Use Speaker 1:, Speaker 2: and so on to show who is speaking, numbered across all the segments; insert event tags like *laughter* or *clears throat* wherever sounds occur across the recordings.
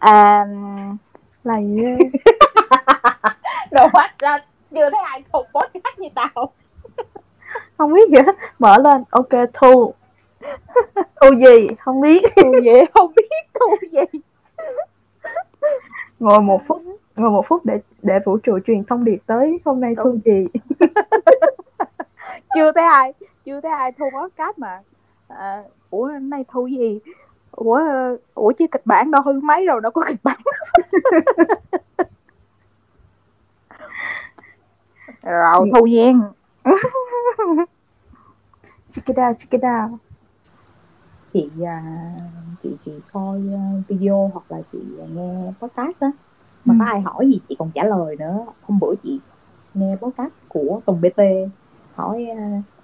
Speaker 1: à
Speaker 2: là gì *laughs*
Speaker 1: đồ mắt ra chưa thấy ai thuộc podcast như tao.
Speaker 2: Không biết gì hết. Mở lên. Ok thu. Thu gì? Không biết.
Speaker 1: Thu gì? Không biết. Thu gì?
Speaker 2: Ngồi một phút ngồi một phút để để vũ trụ truyền thông điệp tới. Hôm nay thu gì? *laughs*
Speaker 1: Chưa thấy ai chưa thấy ai thu podcast mà. À, ủa hôm nay thu gì ủa ủa chứ kịch bản đâu hư mấy rồi đâu có kịch bản. Rồi thu *laughs*
Speaker 2: check it out
Speaker 1: chị à, chị chị coi à, video hoặc là chị nghe podcast á. Mà ừ. có ai hỏi gì chị còn trả lời nữa. Hôm bữa chị nghe podcast của Tùng BT hỏi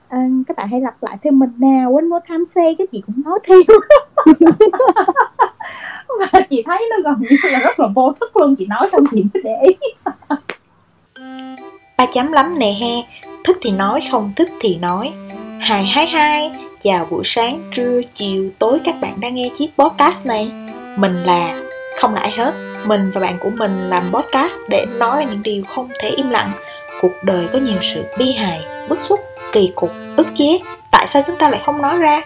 Speaker 1: à, các bạn hãy lặp lại thêm mình nào quên more time say cái chị cũng nói theo *laughs* mà chị thấy nó gần như là rất là vô thức luôn chị nói xong chị mới để ý.
Speaker 3: Ba chấm lắm nè he thích thì nói không thích thì nói. Hai hai hai chào buổi sáng trưa chiều tối các bạn đang nghe chiếc podcast này. Mình là không lại hết mình và bạn của mình làm podcast để nói là những điều không thể im lặng. Cuộc đời có nhiều sự bi hài bức xúc kỳ cục, ức chế. Tại sao chúng ta lại không nói ra?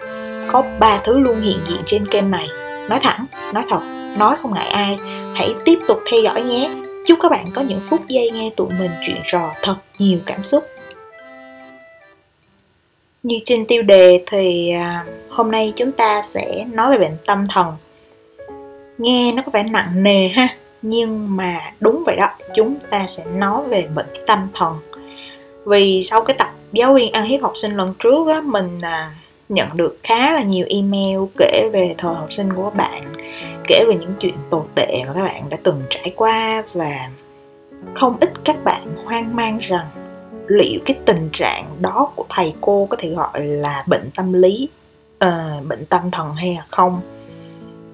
Speaker 3: Có ba thứ luôn hiện diện trên kênh này. Nói thẳng, nói thật, nói không ngại ai. Hãy tiếp tục theo dõi nhé. Chúc các bạn có những phút giây nghe tụi mình chuyện trò thật nhiều cảm xúc. Như trên tiêu đề thì à, hôm nay chúng ta sẽ nói về bệnh tâm thần. Nghe nó có vẻ nặng nề ha, nhưng mà đúng vậy đó, chúng ta sẽ nói về bệnh tâm thần. Vì sau cái tập giáo viên ăn hiếp học sinh lần trước á mình à, nhận được khá là nhiều email kể về thời học sinh của các bạn kể về những chuyện tồi tệ mà các bạn đã từng trải qua và không ít các bạn hoang mang rằng liệu cái tình trạng đó của thầy cô có thể gọi là bệnh tâm lý uh, bệnh tâm thần hay là không.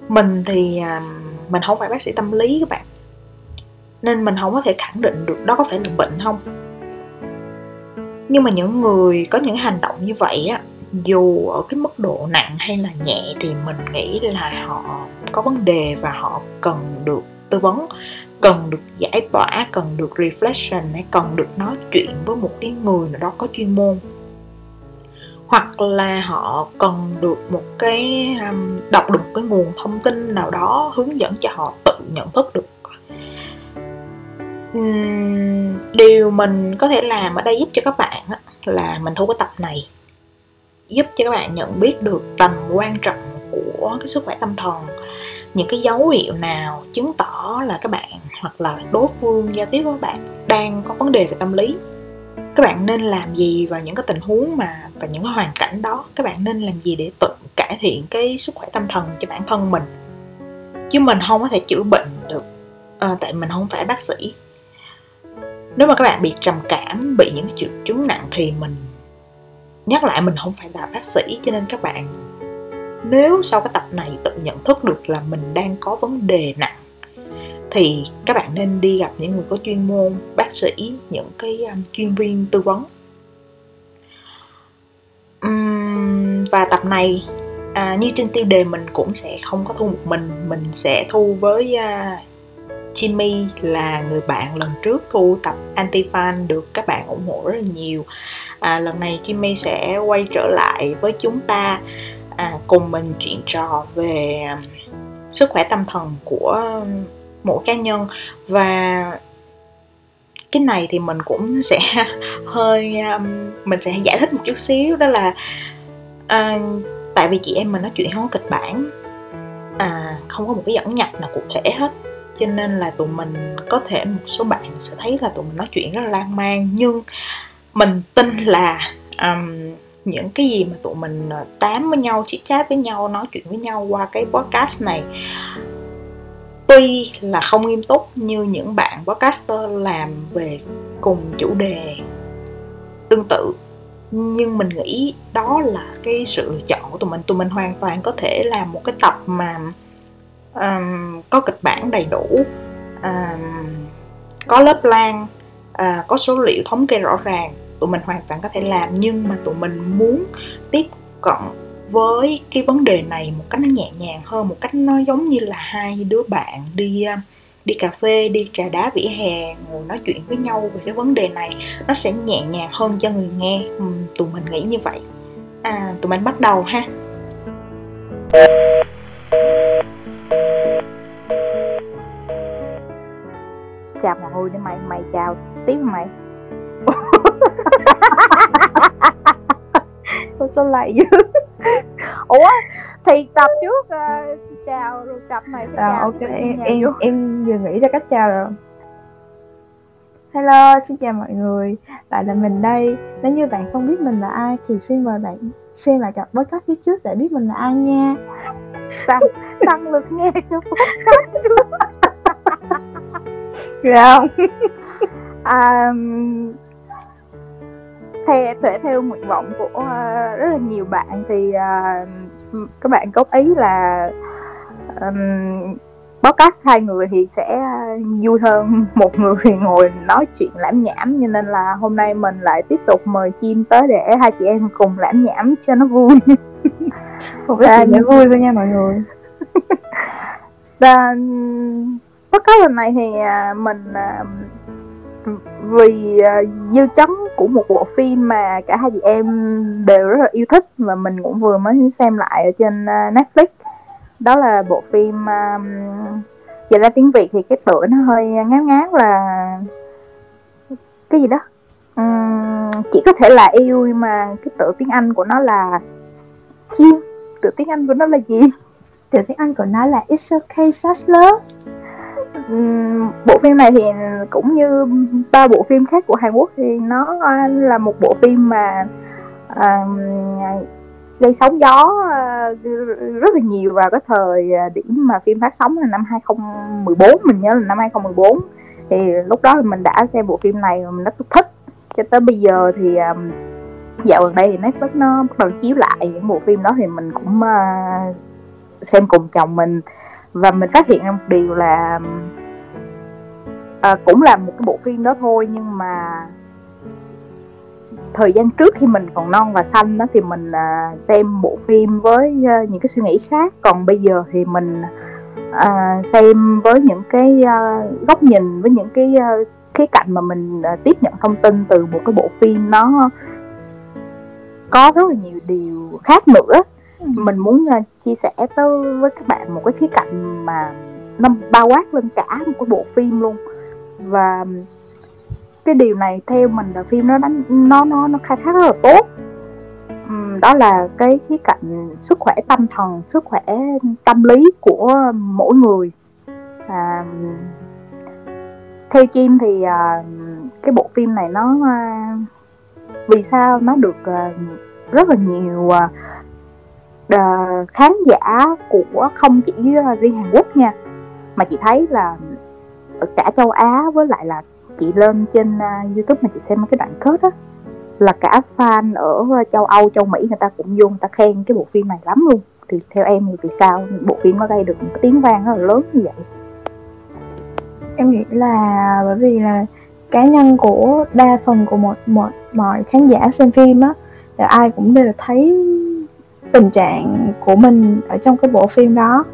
Speaker 3: Mình thì uh, mình không phải bác sĩ tâm lý các bạn nên mình không có thể khẳng định được đó có phải là bệnh không nhưng mà những người có những hành động như vậy á dù ở cái mức độ nặng hay là nhẹ thì mình nghĩ là họ có vấn đề và họ cần được tư vấn cần được giải tỏa cần được reflection hay cần được nói chuyện với một cái người nào đó có chuyên môn. Hoặc là họ cần được một cái um, đọc được một cái nguồn thông tin nào đó hướng dẫn cho họ tự nhận thức được điều mình có thể làm ở đây giúp cho các bạn là mình thu cái tập này. Giúp cho các bạn nhận biết được tầm quan trọng của cái sức khỏe tâm thần. Những cái dấu hiệu nào chứng tỏ là các bạn hoặc là đối phương giao tiếp với các bạn đang có vấn đề về tâm lý. Các bạn nên làm gì vào những cái tình huống mà và những cái hoàn cảnh đó? Các bạn nên làm gì để tự cải thiện cái sức khỏe tâm thần cho bản thân mình? Chứ mình không có thể chữa bệnh được. À, tại mình không phải bác sĩ nếu mà các bạn bị trầm cảm bị những triệu chứng nặng thì mình nhắc lại mình không phải là bác sĩ. Cho nên các bạn nếu sau cái tập này tự nhận thức được là mình đang có vấn đề nặng thì các bạn nên đi gặp những người có chuyên môn bác sĩ những cái um, chuyên viên tư vấn. Uhm, và tập này à, như trên tiêu đề mình cũng sẽ không có thu một mình. Mình sẽ thu với uh, Jimmy là người bạn lần trước thu tập Antifan được các bạn ủng hộ rất là nhiều. À, lần này Jimmy sẽ quay trở lại với chúng ta à, cùng mình chuyện trò về à, sức khỏe tâm thần của mỗi cá nhân. Và cái này thì mình cũng sẽ *laughs* hơi à, mình sẽ giải thích một chút xíu đó là à, tại vì chị em mình nói chuyện không có kịch bản à, không có một cái dẫn nhập nào cụ thể hết cho nên là tụi mình có thể một số bạn sẽ thấy là tụi mình nói chuyện rất là lan man. Nhưng mình tin là um, những cái gì mà tụi mình ờ, tám với nhau chit chat với nhau nói chuyện với nhau qua cái podcast này tuy là không nghiêm túc như những bạn podcaster làm về cùng chủ đề tương tự nhưng mình nghĩ đó là cái sự lựa chọn của tụi mình. Tụi mình hoàn toàn có thể làm một cái tập mà um, có kịch bản đầy đủ. Um, có lớp lan uh, có số liệu thống kê rõ ràng. Tụi mình hoàn toàn có thể làm nhưng mà tụi mình muốn tiếp cận
Speaker 4: với cái vấn đề này một cách nó nhẹ nhàng hơn một cách nó giống như là hai đứa bạn đi ờ, đi cà phê đi trà đá vỉa hè ngồi nói chuyện với nhau về cái vấn đề này. Nó sẽ nhẹ nhàng hơn cho người nghe. Ừ, tụi mình nghĩ như vậy. À tụi mình bắt đầu ha
Speaker 2: chào mọi người đi mày mày chào tiếp mày? Ủa *laughs* sao lại dữ?
Speaker 3: Ủa thì tập trước uh, chào rồi tập này phải
Speaker 2: à,
Speaker 3: chào
Speaker 2: ok em em,
Speaker 3: vô.
Speaker 2: em vừa nghĩ ra cách chào rồi. Hello xin chào mọi người. Lại là mình đây. Nếu như bạn không biết mình là ai thì xin mời bạn xem lại tập podcast phía trước để biết mình là ai nha
Speaker 3: tăng tăng lực nghe cho
Speaker 2: được không
Speaker 3: à, theo, theo theo nguyện vọng của uh, rất là nhiều bạn thì uh, các bạn góp ý là um, podcast hai người thì sẽ vui hơn một người ngồi nói chuyện lãm nhảm. Cho nên là hôm nay mình lại tiếp tục mời chim tới để hai chị em cùng lãm nhảm cho nó vui
Speaker 2: một chuyện để vui thôi nha mọi người. *laughs*
Speaker 3: Và podcast lần này thì à, mình à, vì à, dư chấn của một bộ phim mà cả hai chị em đều rất là yêu thích và mình cũng vừa mới xem lại ở trên Netflix. Đó là bộ phim um, dịch ra tiếng Việt thì cái tựa nó hơi ngán ngán là cái gì đó? Ừm, chỉ có thể là yêu mà cái tựa tiếng Anh của nó là chim từ tiếng Anh của nó là gì?
Speaker 2: Từ tiếng Anh của nó là It's okay Such Love.
Speaker 3: Bộ phim này thì cũng như ba bộ phim khác của Hàn Quốc thì nó là một bộ phim mà uh, gây sóng gió ờ, rất là nhiều vào cái thời điểm mà phim phát sóng là năm 2014 mình nhớ là năm 2014 thì lúc đó mình đã xem bộ phim này mình rất thích. Cho tới bây giờ thì à, dạo gần đây thì Netflix nó bắt đầu chiếu lại những bộ phim đó thì mình cũng uh, xem cùng chồng mình. Và mình phát hiện ra một điều là à, cũng là một cái bộ phim đó thôi nhưng mà thời gian trước khi mình còn non và xanh đó thì mình à, xem bộ phim với à, những cái suy nghĩ khác. Còn bây giờ thì mình à, xem với những cái à, góc nhìn với những cái à, khía cạnh mà mình à, tiếp nhận thông tin từ một cái bộ phim nó có rất là nhiều điều khác nữa. Mình muốn uh, chia sẻ tới với các bạn một cái khía cạnh mà nó bao quát lên cả một cái bộ phim luôn. Và cái điều này theo mình là phim nó đánh nó nó nó khai thác rất là tốt. Đó là cái khía cạnh sức khỏe tâm thần sức khỏe tâm lý của mỗi người. À, theo chim thì à, cái bộ phim này nó à, vì sao nó được uh, rất là nhiều uh, uh, khán giả của không chỉ riêng Hàn Quốc nha mà chị thấy là ở cả châu Á với lại là chị lên trên uh, YouTube mà chị xem cái đoạn kết á là cả fan ở châu Âu châu Mỹ người ta cũng vô người ta khen cái bộ phim này lắm luôn. Thì theo em thì vì sao bộ phim nó gây được một cái tiếng vang rất là lớn như vậy?
Speaker 2: Em nghĩ là bởi vì là cá nhân của đa phần của một một mọi khán giả xem phim á là ai cũng đều thấy tình trạng của mình ở trong cái bộ phim đó.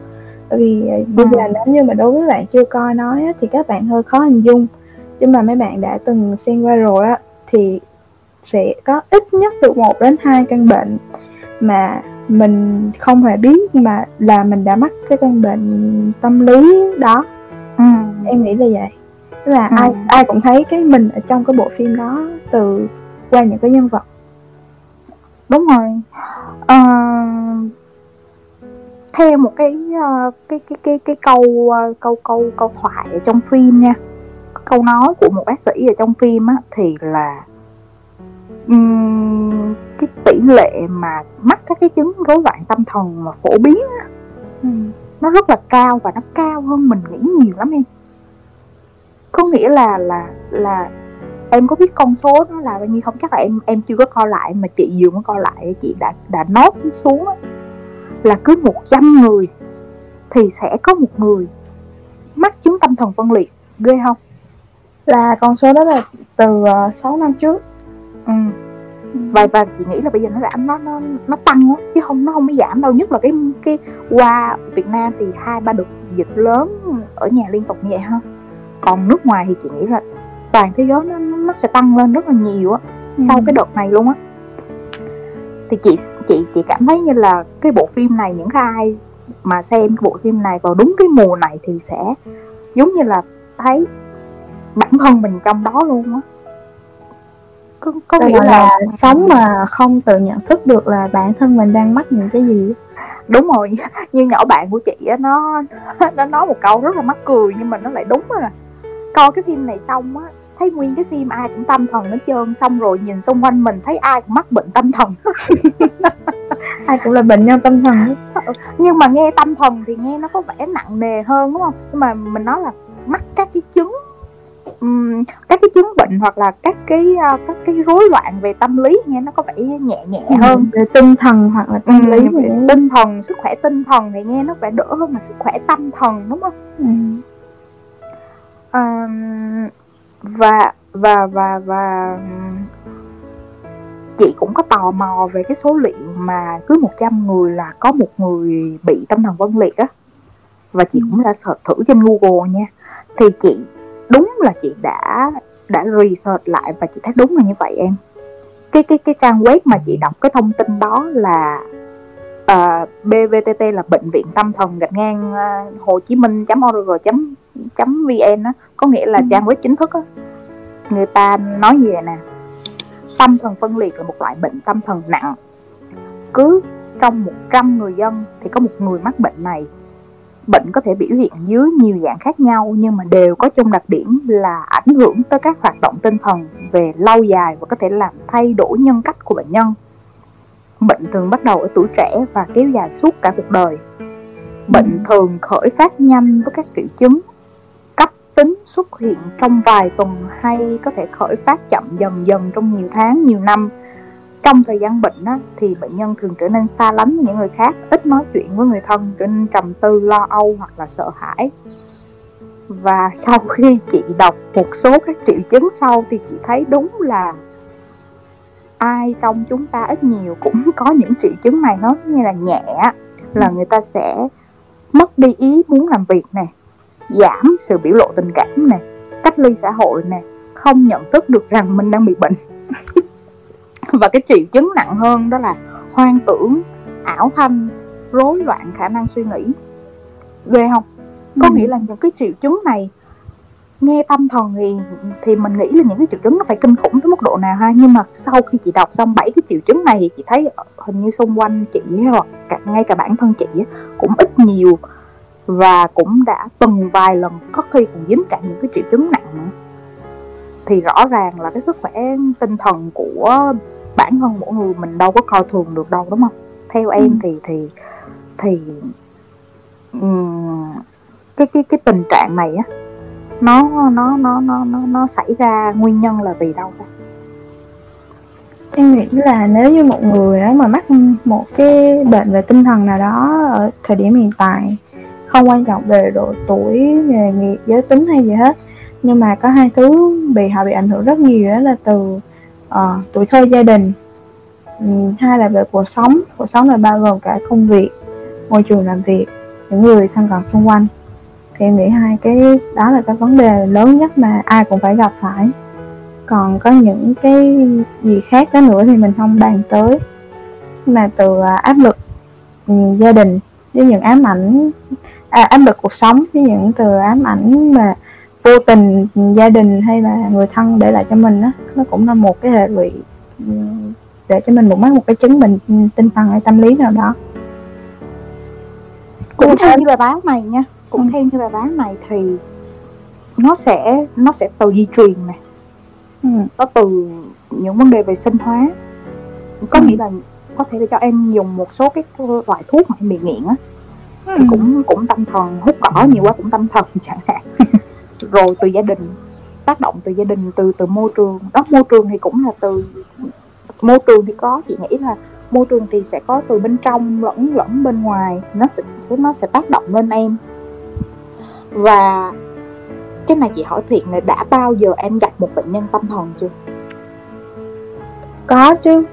Speaker 2: Bởi vì bây giờ nếu như mà đối với bạn chưa coi nói á, thì các bạn hơi khó hình dung. Nhưng mà mấy bạn đã từng xem qua rồi á thì sẽ có ít nhất từ một đến hai căn bệnh mà mình không hề biết mà là mình đã mắc cái căn bệnh tâm lý đó.
Speaker 3: Ừ.
Speaker 2: em nghĩ là vậy tức là
Speaker 3: Ừ.
Speaker 2: ai ai cũng thấy cái mình ở trong cái bộ phim đó từ qua những cái nhân vật
Speaker 3: đúng rồi Ờ, theo một cái ờ, cái cái cái cái câu ờ, câu câu câu thoại ở trong phim nha câu nói của một bác sĩ ở trong phim á thì là ừm, cái tỷ lệ mà mắc các cái chứng rối loạn tâm thần mà phổ biến á,
Speaker 2: ừ.
Speaker 3: nó rất là cao và nó cao hơn mình nghĩ nhiều lắm em có nghĩa là là là em có biết con số nó là bao nhiêu không? Chắc là em em chưa có coi lại mà chị vừa mới coi lại chị đã đã nốt xuống là cứ 100 người thì sẽ có một người mắc chứng tâm thần phân liệt ghê không?
Speaker 2: Là con số đó là từ uh, 6 năm trước.
Speaker 3: Ừ. và và chị nghĩ là bây giờ nó giảm nó nó nó tăng á chứ không nó không có giảm đâu. Nhất là cái cái qua Việt Nam thì hai ba đợt dịch lớn ở nhà liên tục như vậy ha còn nước ngoài thì chị nghĩ là toàn thế giới nó nó sẽ tăng lên rất là nhiều á ừ. sau cái đợt này luôn á. Thì chị chị chị cảm thấy như là cái bộ phim này những ai mà xem cái bộ phim này vào đúng cái mùa này thì sẽ giống như là thấy bản thân mình trong đó luôn á.
Speaker 2: Có, có nghĩa là, là sống mà không tự nhận thức được là bản thân mình đang mắc những cái gì?
Speaker 3: Đúng rồi *laughs* như nhỏ bạn của chị á nó *laughs* nó nói một câu rất là mắc cười nhưng mà nó lại đúng là coi cái phim này xong á thấy nguyên cái phim ai cũng tâm thần hết trơn xong rồi nhìn xung quanh mình thấy ai cũng mắc bệnh tâm thần. *laughs*
Speaker 2: Ai cũng là bệnh nhân tâm thần
Speaker 3: nhưng mà nghe tâm thần thì nghe nó có vẻ nặng nề hơn đúng không? Nhưng mà mình nói là mắc các cái chứng um, các cái chứng bệnh hoặc là các cái uh, các cái rối loạn về tâm lý nghe nó có vẻ nhẹ nhẹ ừ, hơn.
Speaker 2: về tinh thần hoặc là tâm lý
Speaker 3: về tinh thần sức khỏe tinh thần thì nghe nó phải đỡ hơn mà sức khỏe tâm thần đúng không? Ừ. um, và và và và chị cũng có tò mò về cái số liệu mà cứ 100 người là có một người bị tâm thần 分 liệt á. Và chị ừ. cũng đã search thử trên Google nha. Thì chị đúng là chị đã đã research lại và chị thấy đúng là như vậy em. Cái cái cái trang web mà chị đọc cái thông tin đó là uh, ờ, BVTT là bệnh viện tâm thần gạch ngang uh, Hồ Chí Minh org vn á có nghĩa là ừ. trang web chính thức á người ta nói gì vậy nè tâm thần phân liệt là một loại bệnh tâm thần nặng cứ trong 100 người dân thì có một người mắc bệnh này bệnh có thể biểu hiện dưới nhiều dạng khác nhau nhưng mà đều có chung đặc điểm là ảnh hưởng tới các hoạt động tinh thần về lâu dài và có thể làm thay đổi nhân cách của bệnh nhân bệnh thường bắt đầu ở tuổi trẻ và kéo dài suốt cả cuộc đời bệnh ừ. thường khởi phát nhanh với các triệu chứng tính xuất hiện trong vài tuần hay có thể khởi phát chậm dần dần trong nhiều tháng nhiều năm. Trong thời gian bệnh á, thì bệnh nhân thường trở nên xa lánh những người khác ít nói chuyện với người thân trở nên trầm tư lo âu hoặc là sợ hãi. Và sau *laughs* khi chị đọc một số các triệu chứng sau thì chị thấy đúng là ai trong chúng ta ít nhiều cũng *laughs* có những triệu chứng này nó như là nhẹ là người ta sẽ mất đi ý muốn làm việc này giảm sự biểu lộ tình cảm nè cách ly xã hội nè không nhận thức được rằng mình đang bị bệnh. *laughs* Và cái triệu chứng nặng hơn đó là hoang tưởng ảo thanh rối loạn khả năng suy nghĩ. Ghê không? Có ừ. nghĩa là những cái triệu chứng này nghe tâm thần thì thì mình nghĩ là những cái triệu chứng nó phải kinh khủng tới mức độ nào ha? Nhưng mà sau khi chị đọc xong bảy cái triệu chứng này thì chị thấy hình như xung quanh chị hoặc cả, ngay cả bản thân chị cũng ít nhiều và cũng đã từng vài lần có khi còn dính cả những cái triệu chứng nặng nữa. Thì rõ ràng là cái sức khỏe tinh thần của bản thân mỗi người mình đâu có coi thường được đâu đúng không? Theo em ừ. thì thì thì um, cái cái cái tình trạng này á nó nó nó nó nó nó xảy ra nguyên nhân là vì đâu ta?
Speaker 2: Em nghĩ là nếu như một người đó mà mắc một cái bệnh về tinh thần nào đó ở thời điểm hiện tại không quan trọng về độ tuổi nghề nghiệp giới tính hay gì hết. Nhưng mà có hai thứ bị họ bị ảnh hưởng rất nhiều đó là từ uh, tuổi thơ gia đình. Um, hai là về cuộc sống cuộc sống là bao gồm cả công việc môi trường làm việc những người thân cận xung quanh. Thì em nghĩ hai cái đó là cái vấn đề lớn nhất mà ai cũng phải gặp phải. Còn có những cái gì khác đó nữa thì mình không bàn tới. Mà từ à, áp lực ừ, gia đình với những ám ảnh à, áp lực cuộc sống với những từ ám ảnh mà vô tình gia đình hay là người thân để lại cho mình đó nó cũng là một cái hệ lụy để cho mình một mắc một cái chứng bệnh tinh thần hay tâm lý nào đó
Speaker 3: cũng theo như bài báo này nha cũng ừ. theo như bài báo này thì nó sẽ nó sẽ từ di truyền này ừ. nó từ những vấn đề về sinh hóa có ừ. nghĩa là có thể là cho em dùng một số cái loại thuốc mà em bị nghiện á ừ. thì cũng cũng tâm thần hút cỏ nhiều quá cũng tâm thần *laughs* chẳng hạn. Rồi từ gia đình tác động từ gia đình từ từ môi trường. Đó môi trường thì cũng là từ môi trường thì có chị nghĩ là môi trường thì sẽ có từ bên trong lẫn lẫn bên ngoài. Nó sẽ nó sẽ tác động lên em. Và cái này chị hỏi thiệt là đã bao giờ em gặp một bệnh nhân tâm thần chưa?
Speaker 2: Có chứ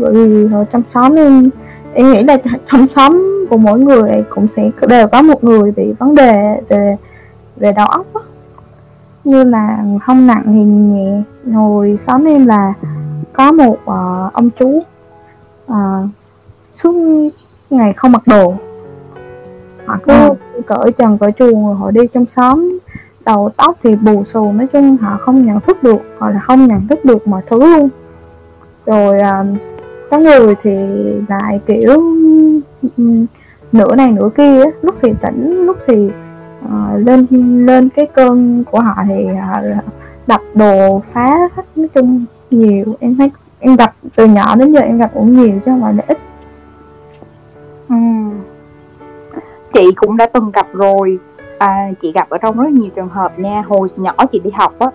Speaker 2: bởi vì ở trong xóm em em nghĩ là trong xóm của mỗi người cũng sẽ đều có một người bị vấn đề về về đầu óc á. Như là không nặng thì nhẹ hồi xóm em là có một uh, ông chú uh, suốt ngày không mặc đồ. Họ cứ ừ. cởi trần cởi chuồng rồi họ đi trong xóm. Đầu tóc thì bù xù nói chung họ không nhận thức được hoặc là không nhận thức được mọi thứ luôn. Rồi uh, có người thì lại kiểu ừ, nửa này nửa kia lúc thì tỉnh lúc thì uh, lên lên cái cơn của họ thì họ đập đồ phá hết nói chung nhiều em thấy em gặp từ nhỏ đến giờ em gặp cũng nhiều chứ không phải là ít.
Speaker 3: Ừ. chị cũng đã từng gặp rồi. À, chị gặp ở trong rất nhiều trường hợp nha. Hồi nhỏ chị đi học á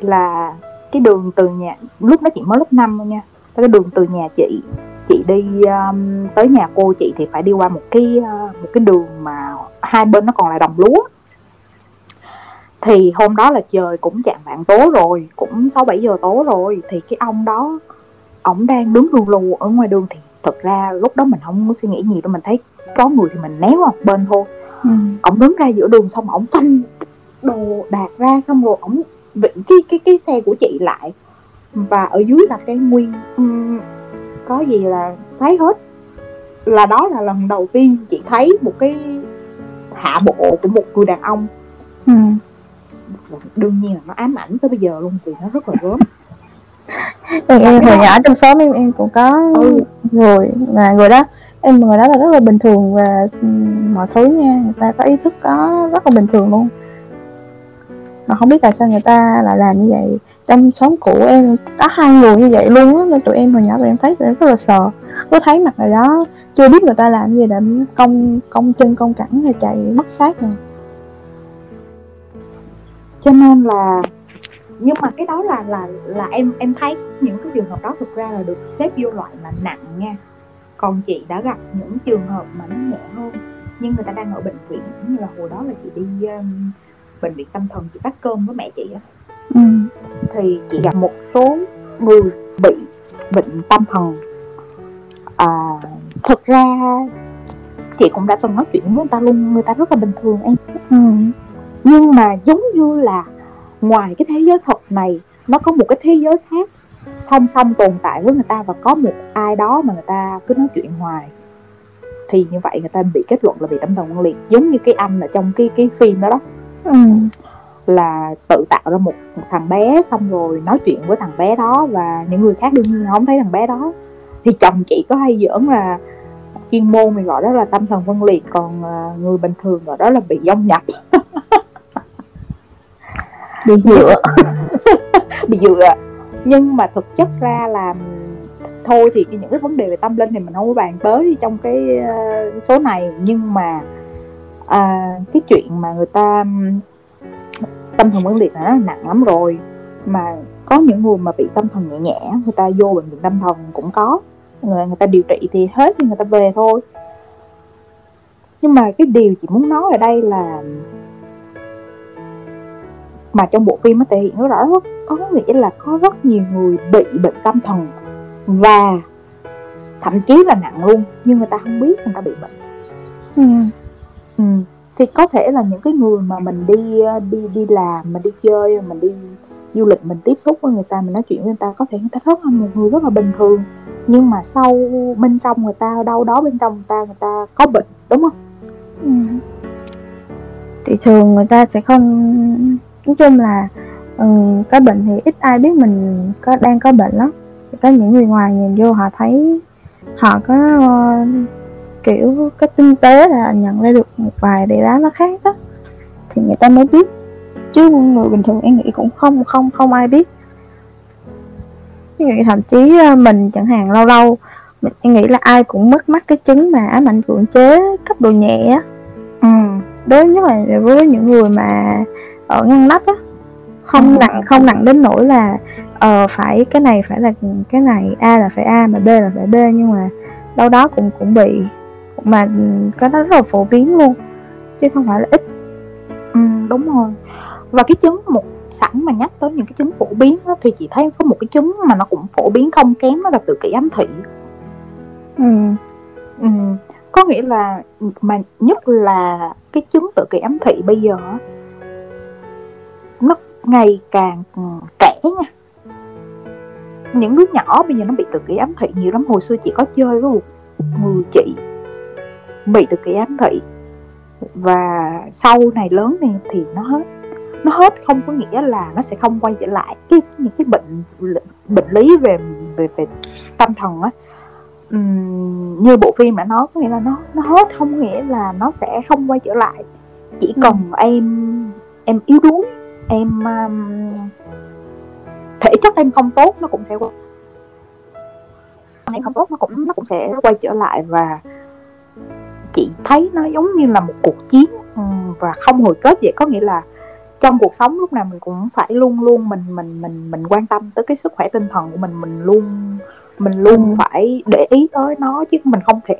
Speaker 3: là cái đường từ nhà lúc đó chị mới lớp 5 thôi nha cái đường từ nhà chị chị đi um, tới nhà cô chị thì phải đi qua một cái uh, một cái đường mà hai bên nó còn là đồng lúa. Thì hôm đó là trời cũng chạng vạn tối rồi cũng sáu bảy giờ tối rồi thì cái ông đó ổng đang đứng lù lù ở ngoài đường thì thật ra lúc đó mình không có suy nghĩ nhiều đâu mình thấy có người thì mình néo một bên thôi. Ừ. ổng đứng ra giữa đường xong ổng phanh đồ đạc ra xong rồi ổng vịnh cái cái cái xe của chị lại và ở dưới là cái nguyên um, có gì là thấy hết. Là đó là lần đầu tiên chị thấy một cái hạ bộ của một người đàn ông. Ừ. đương nhiên là nó ám ảnh tới bây giờ luôn vì nó rất là gớm. *laughs*
Speaker 2: Em, em hồi nhỏ trong xóm em em cũng có ừ. người là người đó em người đó là rất là bình thường và mọi thứ nha người ta có ý thức có rất là bình thường luôn. Mà không biết tại sao người ta lại làm như vậy trong xóm cũ em có hai người như vậy luôn á nên tụi em hồi nhỏ tụi em thấy tụi em rất là sợ. Có thấy mặt người đó chưa biết người ta làm gì để công công chân công cẳng hay chạy mất xác rồi.
Speaker 3: Cho nên là nhưng mà cái đó là là là em em thấy những cái trường hợp đó thực ra là được xếp vô loại mà nặng nha. Còn chị đã gặp những trường hợp mà nó nhẹ hơn nhưng người ta đang ở bệnh viện như là hồi đó là chị đi um, bệnh viện tâm thần chị bắt cơm với mẹ chị á ừ. thì chị gặp một số người bị bệnh tâm thần à, thực ra chị cũng đã từng nói chuyện với người ta luôn người ta rất là bình thường em ừ. nhưng mà giống như là ngoài cái thế giới thật này nó có một cái thế giới khác song song tồn tại với người ta và có một ai đó mà người ta cứ nói chuyện hoài thì như vậy người ta bị kết luận là bị tâm thần phân liệt giống như cái anh ở trong cái cái phim đó đó ừ. Là tự tạo ra một, một thằng bé xong rồi nói chuyện với thằng bé đó và những người khác đương nhiên không thấy thằng bé đó. Thì chồng chị có hay giỡn là chuyên môn mình gọi đó là tâm thần phân liệt còn à, người bình thường gọi đó là bị dông nhập. *laughs*
Speaker 2: Bị dựa. *laughs*
Speaker 3: Bị dựa. Nhưng mà thực chất ra là thôi thì những cái vấn đề về tâm linh thì mình không có bàn tới trong cái uh, số này. Nhưng mà uh, cái chuyện mà người ta tâm thần phân liệt là nó nặng lắm rồi. Mà có những người mà bị tâm thần nhẹ nhẹ người ta vô bệnh viện tâm thần cũng có. Người người ta điều trị thì hết thì người ta về thôi. Nhưng mà cái điều chị muốn nói ở đây là mà trong bộ phim nó thể hiện rất rõ có nghĩa là có rất nhiều người bị bệnh tâm thần và thậm chí là nặng luôn nhưng người ta không biết người ta bị bệnh. Ừ. Ừ thì có thể là những cái người mà mình đi ờ, đi đi làm mình đi chơi mình đi du lịch mình tiếp xúc với người ta mình nói chuyện với người ta có thể người ta rất là một người rất là bình thường. Nhưng mà sau bên trong người ta đâu đó bên trong người ta người ta có bệnh đúng không? Ừ.
Speaker 2: thì thường người ta sẽ không nói chung là ừ, có bệnh thì ít ai biết mình có đang có bệnh lắm. Có những người ngoài nhìn vô họ thấy họ có uh, kiểu cái tinh tế là nhận ra được một vài điều đó nó khác đó thì người ta mới biết chứ người bình thường em nghĩ cũng không không không ai biết ví dụ thậm chí ờ, mình chẳng hạn lâu lâu mình, em nghĩ là ai cũng mất mắc cái chứng mà ám ảnh cưỡng chế cấp độ nhẹ á ừ. đối nhất là với những người mà ở ngăn nắp á không ừ. nặng không nặng đến nỗi là ờ uh, phải cái này phải là cái này a là phải a mà b là phải b nhưng mà đâu đó cũng cũng bị mà cái đó rất là phổ biến luôn chứ không phải là ít
Speaker 3: ừ, đúng rồi và cái chứng một sẵn mà nhắc tới những cái chứng phổ biến đó, thì chị thấy có một cái chứng mà nó cũng phổ biến không kém đó là tự kỷ ám thị
Speaker 2: ừ.
Speaker 3: ừ. có nghĩa là mà nhất là cái chứng tự kỷ ám thị bây giờ nó ngày càng trẻ nha những đứa nhỏ bây giờ nó bị tự kỷ ám thị nhiều lắm hồi xưa chị có chơi với một người chị bị tự kỷ ám thị. Và sau này lớn này thì nó hết nó hết không có nghĩa là nó sẽ không quay trở lại cái những cái bệnh bệnh lý về về về tâm thần á. Uhm, như bộ phim đã nói có nghĩa là nó nó hết không nghĩa là nó sẽ không quay trở lại. Chỉ cần ừ. em em yếu đuối em um, thể chất em không tốt nó cũng sẽ quay em không tốt nó cũng nó cũng sẽ quay trở lại và chị thấy nó giống như là một cuộc chiến và không hồi kết vậy có nghĩa là trong cuộc sống lúc nào mình cũng phải luôn luôn mình mình mình mình quan tâm tới cái sức khỏe tinh thần của mình mình luôn mình luôn ừ. phải để ý tới nó chứ mình không thể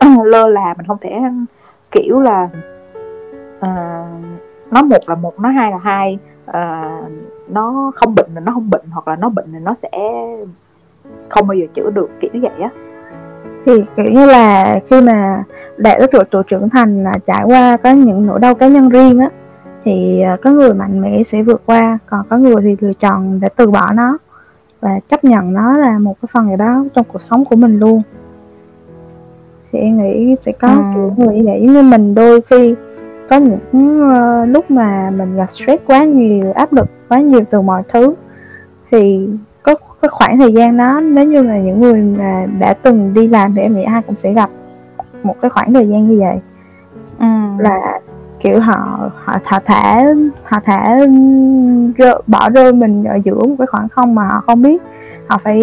Speaker 3: *clears throat* lơ là mình không thể kiểu là uh, nó một là một nó hai là hai uh, nó không bệnh là nó không bệnh hoặc là nó bệnh thì nó sẽ không bao giờ chữa được kiểu như vậy á
Speaker 2: thì kiểu như là khi mà đạt tới tuổi tuổi trưởng thành là trải qua có những nỗi đau cá nhân riêng á thì à, có người mạnh mẽ sẽ vượt qua còn có người thì lựa chọn để từ bỏ nó và chấp nhận nó là một cái phần gì đó trong cuộc sống của mình luôn thì em nghĩ sẽ có à. kiểu người như vậy như mình đôi khi có những uh, lúc mà mình gặp stress quá nhiều áp lực quá nhiều từ mọi thứ thì cái khoảng thời gian đó nếu như là những người mà đã từng đi làm thì em nghĩ ai cũng sẽ gặp một cái khoảng thời gian như vậy ừ. là kiểu họ họ thả thả họ thả rơ, bỏ rơi mình ở giữa một cái khoảng không mà họ không biết họ phải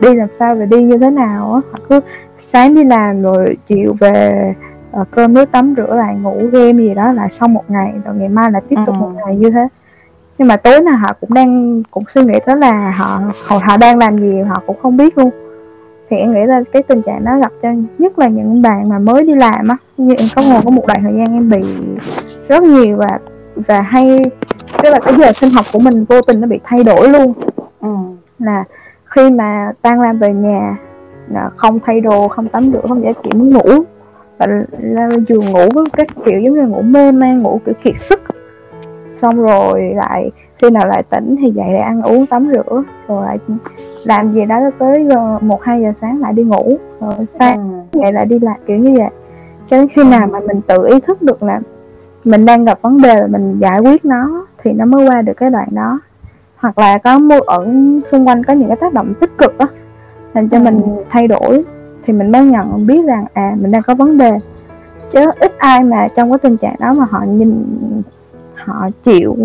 Speaker 2: đi làm sao và đi như thế nào á họ cứ sáng đi làm rồi chiều về uh, cơm nước tắm rửa lại ngủ game gì đó lại xong một ngày rồi ngày mai là tiếp tục ừ. một ngày như thế nhưng mà tối nào họ cũng đang cũng suy nghĩ tới là họ họ, họ đang làm gì họ cũng không biết luôn. Thì em nghĩ là cái tình trạng đó gặp cho nhất là những bạn mà mới đi làm á. Như em có ngồi có một đoạn thời gian em bị rất nhiều và và hay tức là cái giờ sinh học của mình vô tình nó bị thay đổi luôn. Ừ. là khi mà tan làm về nhà là không thay đồ không tắm rửa không giải chỉ muốn ngủ. Và là giường ngủ với các kiểu giống như ngủ mê man ngủ kiểu kiệt sức xong rồi lại khi nào lại tỉnh thì dậy lại ăn uống tắm rửa rồi lại làm gì đó tới một hai giờ sáng lại đi ngủ rồi sáng ừ. lại đi làm kiểu như vậy cho đến khi nào mà mình tự ý thức được là mình đang gặp vấn đề mình giải quyết nó thì nó mới qua được cái đoạn đó hoặc là có mâu ẩn xung quanh có những cái tác động tích cực đó làm cho ừ. mình thay đổi thì mình mới nhận biết rằng à mình đang có vấn đề chứ ít ai mà trong cái tình trạng đó mà họ nhìn họ chịu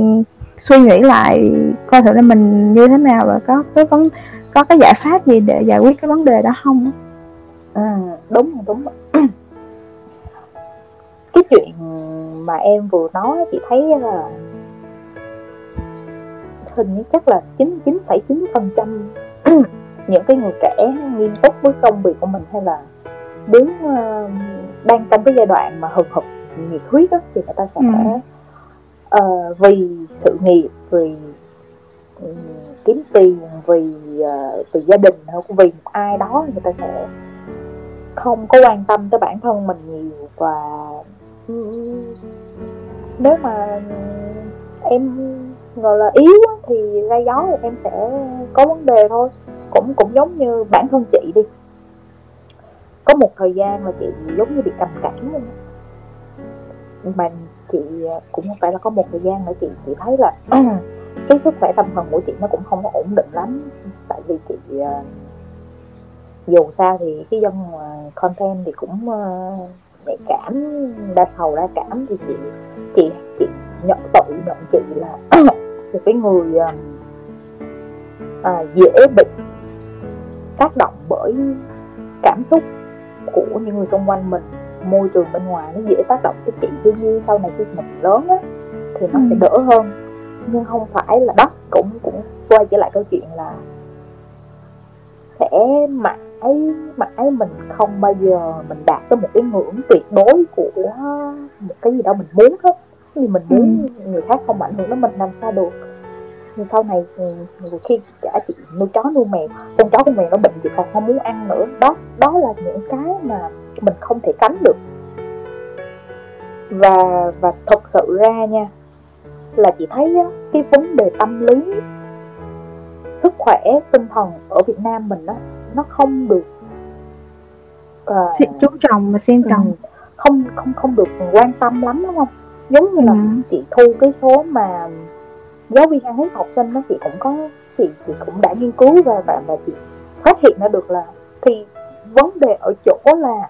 Speaker 2: suy nghĩ lại coi thử là mình như thế nào và có cái vấn có cái giải pháp gì để giải quyết cái vấn đề đó không?
Speaker 3: À, đúng rồi đúng rồi. *clears throat* Cái chuyện mà em vừa nói chị thấy là hình như chắc là 99,9 phần trăm *clears throat* những cái người trẻ nghiêm túc với công việc của mình hay là đứng uh, đang trong cái giai đoạn mà hừng hực nhiệt huyết đó, thì người ta sẽ ừ uh, vì sự nghiệp vì um, kiếm tiền vì uh, vì gia đình hoặc vì một ai đó người ta sẽ không có quan tâm tới bản thân mình nhiều và ừ, nếu mà em gọi là yếu thì ra gió thì em sẽ có vấn đề thôi. Cũng cũng giống như bản thân chị đi. Có một thời gian mà chị giống như bị trầm cảm luôn mà chị à, cũng phải là có một thời gian nữa chị chị thấy là cái sức khỏe tâm thần của chị nó cũng không có ổn định lắm. Tại vì chị uh, dù sao thì cái dân uh, content thì cũng nhạy cảm đa sầu đa cảm. Thì chị chị chị nhận tự nhận chị là *coughs* một cái người uh, dễ bị tác động bởi cảm xúc của những người xung quanh mình môi trường bên ngoài nó dễ tác động tới chị tuy nhiên sau này khi mình lớn á thì nó ừ. sẽ đỡ hơn nhưng không phải là đó cũng cũng quay trở lại câu chuyện là sẽ mãi mãi mình không bao giờ mình đạt tới một cái ngưỡng tuyệt đối của một cái gì đó mình muốn hết vì mình muốn ừ. người khác không ảnh hưởng đến mình làm sao được sau này khi cả chị nuôi chó nuôi mèo con chó con mèo nó bệnh chị còn không muốn ăn nữa đó đó là những cái mà mình không thể tránh được. Và và thật sự ra nha là chị thấy á, cái vấn đề tâm lý sức khỏe tinh thần ở Việt Nam mình á nó không được
Speaker 2: uh, chú trọng và xem trọng.
Speaker 3: ừ, không không không được quan tâm lắm đúng không? Giống như là ừ. chị thu cái số mà giáo viên ăn hiếp học sinh đó chị cũng có chị chị cũng đã nghiên cứu và và và chị phát hiện ra được là thì vấn đề ở chỗ là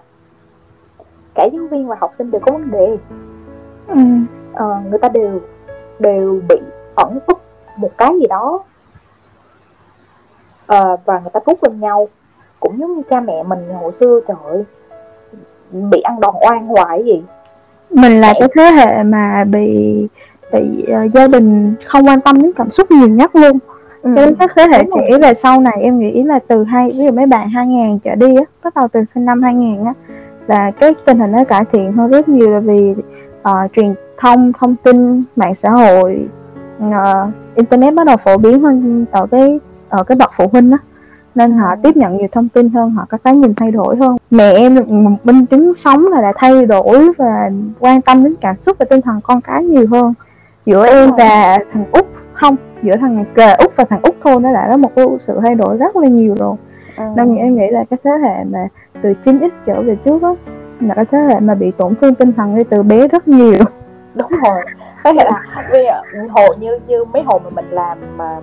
Speaker 3: cả giáo viên và học sinh đều có vấn đề. Ừ. à, người ta đều đều bị ẩn ức một cái gì đó. À, và người ta trút lên nhau cũng giống như cha mẹ mình hồi xưa trời ơi bị ăn đòn oan hoài gì.
Speaker 2: Mình là cái thế hệ mà bị bị uh, gia đình không quan tâm đến cảm xúc nhiều nhất luôn. Ừ. cho đến các thế hệ trẻ về sau này em nghĩ là từ hai ví dụ mấy bạn 2000 trở đi á bắt đầu từ sinh năm 2000 á là cái tình hình nó cải thiện hơn rất nhiều là vì uh, truyền thông thông tin mạng xã hội uh, internet bắt đầu phổ biến hơn ở cái ở cái bậc phụ huynh á. Nên họ tiếp nhận nhiều thông tin hơn họ có cái nhìn thay đổi hơn. Mẹ em được một minh chứng sống là đã thay đổi và quan tâm đến cảm xúc và tinh thần con cái nhiều hơn. Giữa em và thằng út không giữa thằng kề út và thằng út thôi nó đã có một sự thay đổi rất là nhiều rồi à. nên em nghĩ là cái thế hệ mà từ 9x trở về trước á là cái thế hệ mà bị tổn thương tinh thần ngay từ bé rất nhiều. *laughs*
Speaker 3: Đúng rồi. Thế hệ là vì hồi như như mấy hồi mà mình làm mà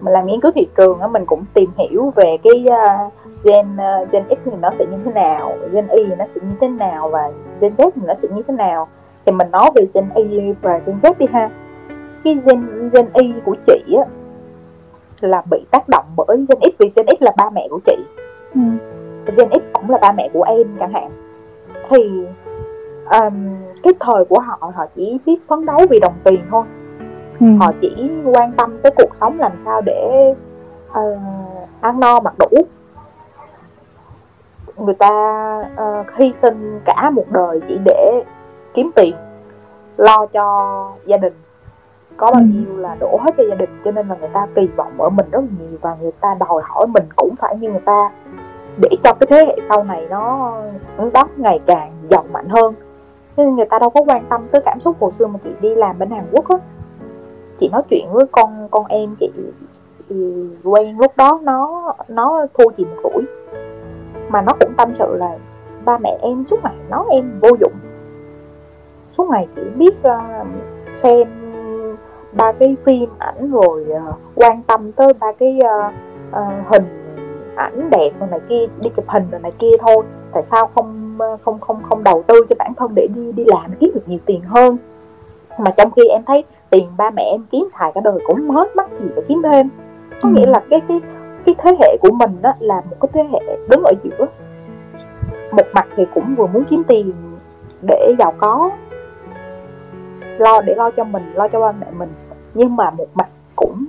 Speaker 3: mình làm nghiên cứu thị trường á mình cũng tìm hiểu về cái uh, gen uh, gen X thì nó sẽ như thế nào gen Y thì nó sẽ như thế nào và gen Z thì nó sẽ như thế nào. Thì mình nói về gen Y và gen Z đi ha. Cái gen gen Y của chị á là bị tác động bởi gen X vì gen X là ba mẹ của chị. Ừ. gen X cũng là ba mẹ của em chẳng hạn. Thì um, cái thời của họ họ chỉ biết phấn đấu vì đồng tiền thôi. Ừ. họ chỉ quan tâm tới cuộc sống làm sao để uh, ăn no mặc đủ. Người ta uh, hy sinh cả một đời chỉ để kiếm tiền lo cho gia đình có bao ừ. nhiêu là đổ hết cho gia đình cho nên là người ta kỳ vọng ở mình rất nhiều và người ta đòi hỏi mình cũng phải như người ta. Để cho cái thế hệ sau này nó đó ngày càng giàu mạnh hơn. Nên người ta đâu có quan tâm tới cảm xúc hồi xưa mà chị đi làm bên Hàn Quốc á. Chị nói chuyện với con con em chị quen lúc đó nó nó thua chị một tuổi mà nó cũng tâm sự là ba mẹ em suốt ngày nói em vô dụng. Suốt ngày chỉ biết uh, xem ba cái phim ảnh rồi uh, quan tâm tới ba cái uh, uh, hình ảnh đẹp rồi này kia đi chụp hình rồi này kia thôi. Tại sao không không không không đầu tư cho bản thân để đi đi làm kiếm được nhiều tiền hơn? Mà trong khi em thấy tiền ba mẹ em kiếm xài cả đời cũng hết mắc gì phải kiếm thêm. Có ừ. nghĩa là cái cái cái thế hệ của mình đó là một cái thế hệ đứng ở giữa. Một mặt thì cũng vừa muốn kiếm tiền để giàu có lo để lo cho mình lo cho ba mẹ mình nhưng mà một mặt cũng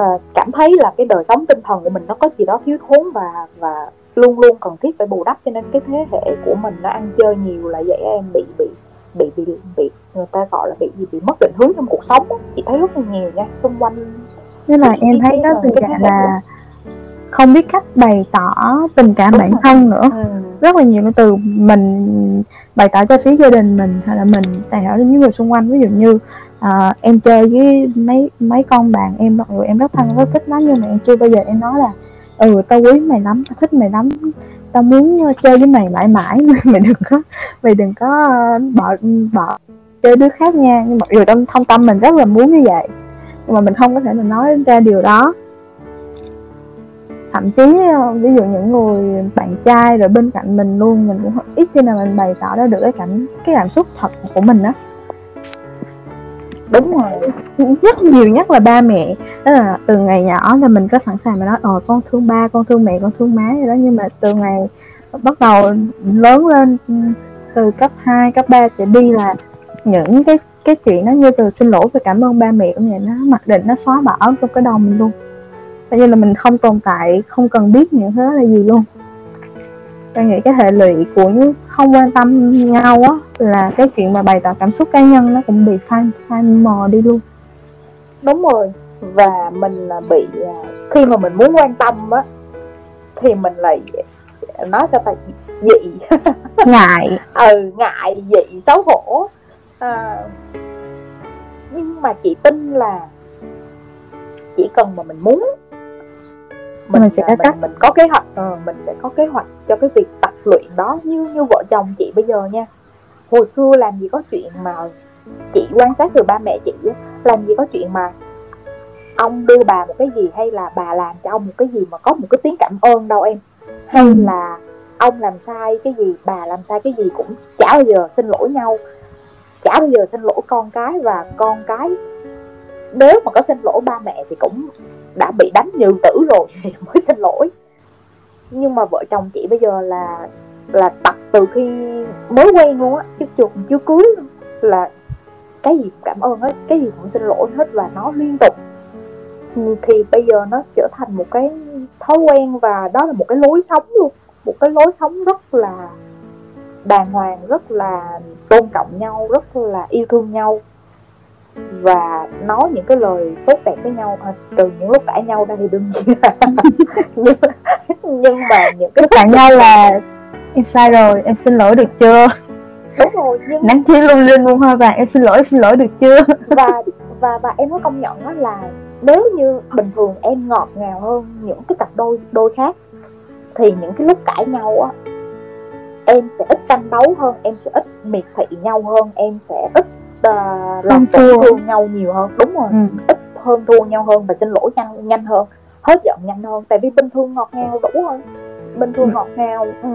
Speaker 3: uh, cảm thấy là cái đời sống tinh thần của mình nó có gì đó thiếu thốn và và luôn luôn cần thiết phải bù đắp cho nên cái thế hệ của mình nó ăn chơi nhiều là vậy em bị bị bị bị bị người ta gọi là bị gì bị mất định hướng trong cuộc sống chị thấy rất là nhiều nha xung quanh
Speaker 2: nên là em thấy đó tình trạng là không biết cách bày tỏ tình cảm Đúng bản rồi. thân nữa ừ. rất là nhiều từ mình bày tỏ cho phía gia đình mình hay là mình bày tỏ những người xung quanh. Ví dụ như uh, em chơi với mấy mấy con bạn em mặc dù em rất thân rất thích nó nhưng mà em chưa bao giờ em nói là ừ tao quý mày lắm tao thích mày lắm tao muốn chơi với mày mãi mãi. *laughs* Mày đừng có mày đừng có ờ, bỏ bỏ chơi đứa khác nha. Nhưng mà dù trong thông tâm mình rất là muốn như vậy nhưng mà mình không có thể là nói ra điều đó thậm chí ờ, ví dụ những người bạn trai rồi bên cạnh mình luôn mình cũng ít khi nào mình bày tỏ ra được cái cảm cái cảm xúc thật của mình á.
Speaker 3: Đúng rồi.
Speaker 2: Rất nhiều nhất là ba mẹ. Đó là từ ngày nhỏ là mình có sẵn sàng mà nói ờ con thương ba con thương mẹ con thương má vậy đó. Nhưng mà từ ngày bắt đầu lớn lên từ cấp 2, cấp 3 trở đi là những cái cái chuyện nó như từ xin lỗi và cảm ơn ba mẹ của mình nó mặc định nó xóa bỏ trong cái đầu mình luôn Tại như là mình không tồn tại không cần biết những thứ là gì luôn. Tôi nghĩ cái hệ lụy của những không quan tâm nhau á là cái chuyện mà bày tỏ cảm xúc cá nhân nó cũng bị phai phai mờ đi luôn.
Speaker 3: Đúng rồi và mình là bị à, khi mà mình muốn quan tâm á thì mình lại nói sao ta dị. *laughs*
Speaker 2: Ngại.
Speaker 3: Ừ ngại dị xấu hổ. À, nhưng mà chị tin là chỉ cần mà mình muốn
Speaker 2: mình sẽ có
Speaker 3: mình,
Speaker 2: cách.
Speaker 3: mình có kế hoạch ờ, mình sẽ có kế hoạch cho cái việc tập luyện đó như như vợ chồng chị bây giờ nha hồi xưa làm gì có chuyện mà chị quan sát từ ba mẹ chị làm gì có chuyện mà ông đưa bà một cái gì hay là bà làm cho ông một cái gì mà có một cái tiếng cảm ơn đâu em hay
Speaker 2: Ừ.
Speaker 3: là ông làm sai cái gì bà làm sai cái gì cũng chả bao giờ xin lỗi nhau chả bao giờ xin lỗi con cái và con cái nếu mà có xin lỗi ba mẹ thì cũng đã bị đánh như tử rồi *laughs* thì mới xin lỗi. Nhưng mà vợ chồng chị bây giờ là là tập từ khi mới quen luôn á, chứ chưa chưa cưới luôn. là cái gì cũng cảm ơn hết, cái gì cũng xin lỗi hết và nó liên tục. Thì bây giờ nó trở thành một cái thói quen và đó là một cái lối sống luôn. Một cái lối sống rất là đàng hoàng, rất là tôn trọng nhau, rất là yêu thương nhau và nói những cái lời tốt đẹp với nhau. À, trừ những lúc cãi nhau ra thì đương nhiên là *laughs* nhưng, nhưng mà những cái
Speaker 2: lúc cãi nhau là em sai rồi em xin lỗi được chưa?
Speaker 3: Đúng rồi nhưng
Speaker 2: nắng chiếu lung linh muôn hoa vàng em xin lỗi em xin lỗi được chưa?
Speaker 3: và và và em có công nhận đó là nếu như bình thường em ngọt ngào hơn những cái cặp đôi đôi khác thì những cái lúc cãi nhau á em sẽ ít tranh đấu hơn em sẽ ít miệt thị nhau hơn em sẽ ít uh, làm
Speaker 2: Hơn
Speaker 3: tổn thương nhau nhiều hơn. Đúng rồi.
Speaker 2: Ừ.
Speaker 3: ít hơn thua nhau hơn và xin lỗi nhanh nhanh hơn. Hết giận nhanh hơn. Tại vì bình thường ngọt ngào đủ rồi. Bình thường
Speaker 2: Ừ.
Speaker 3: ngọt ngào ừ,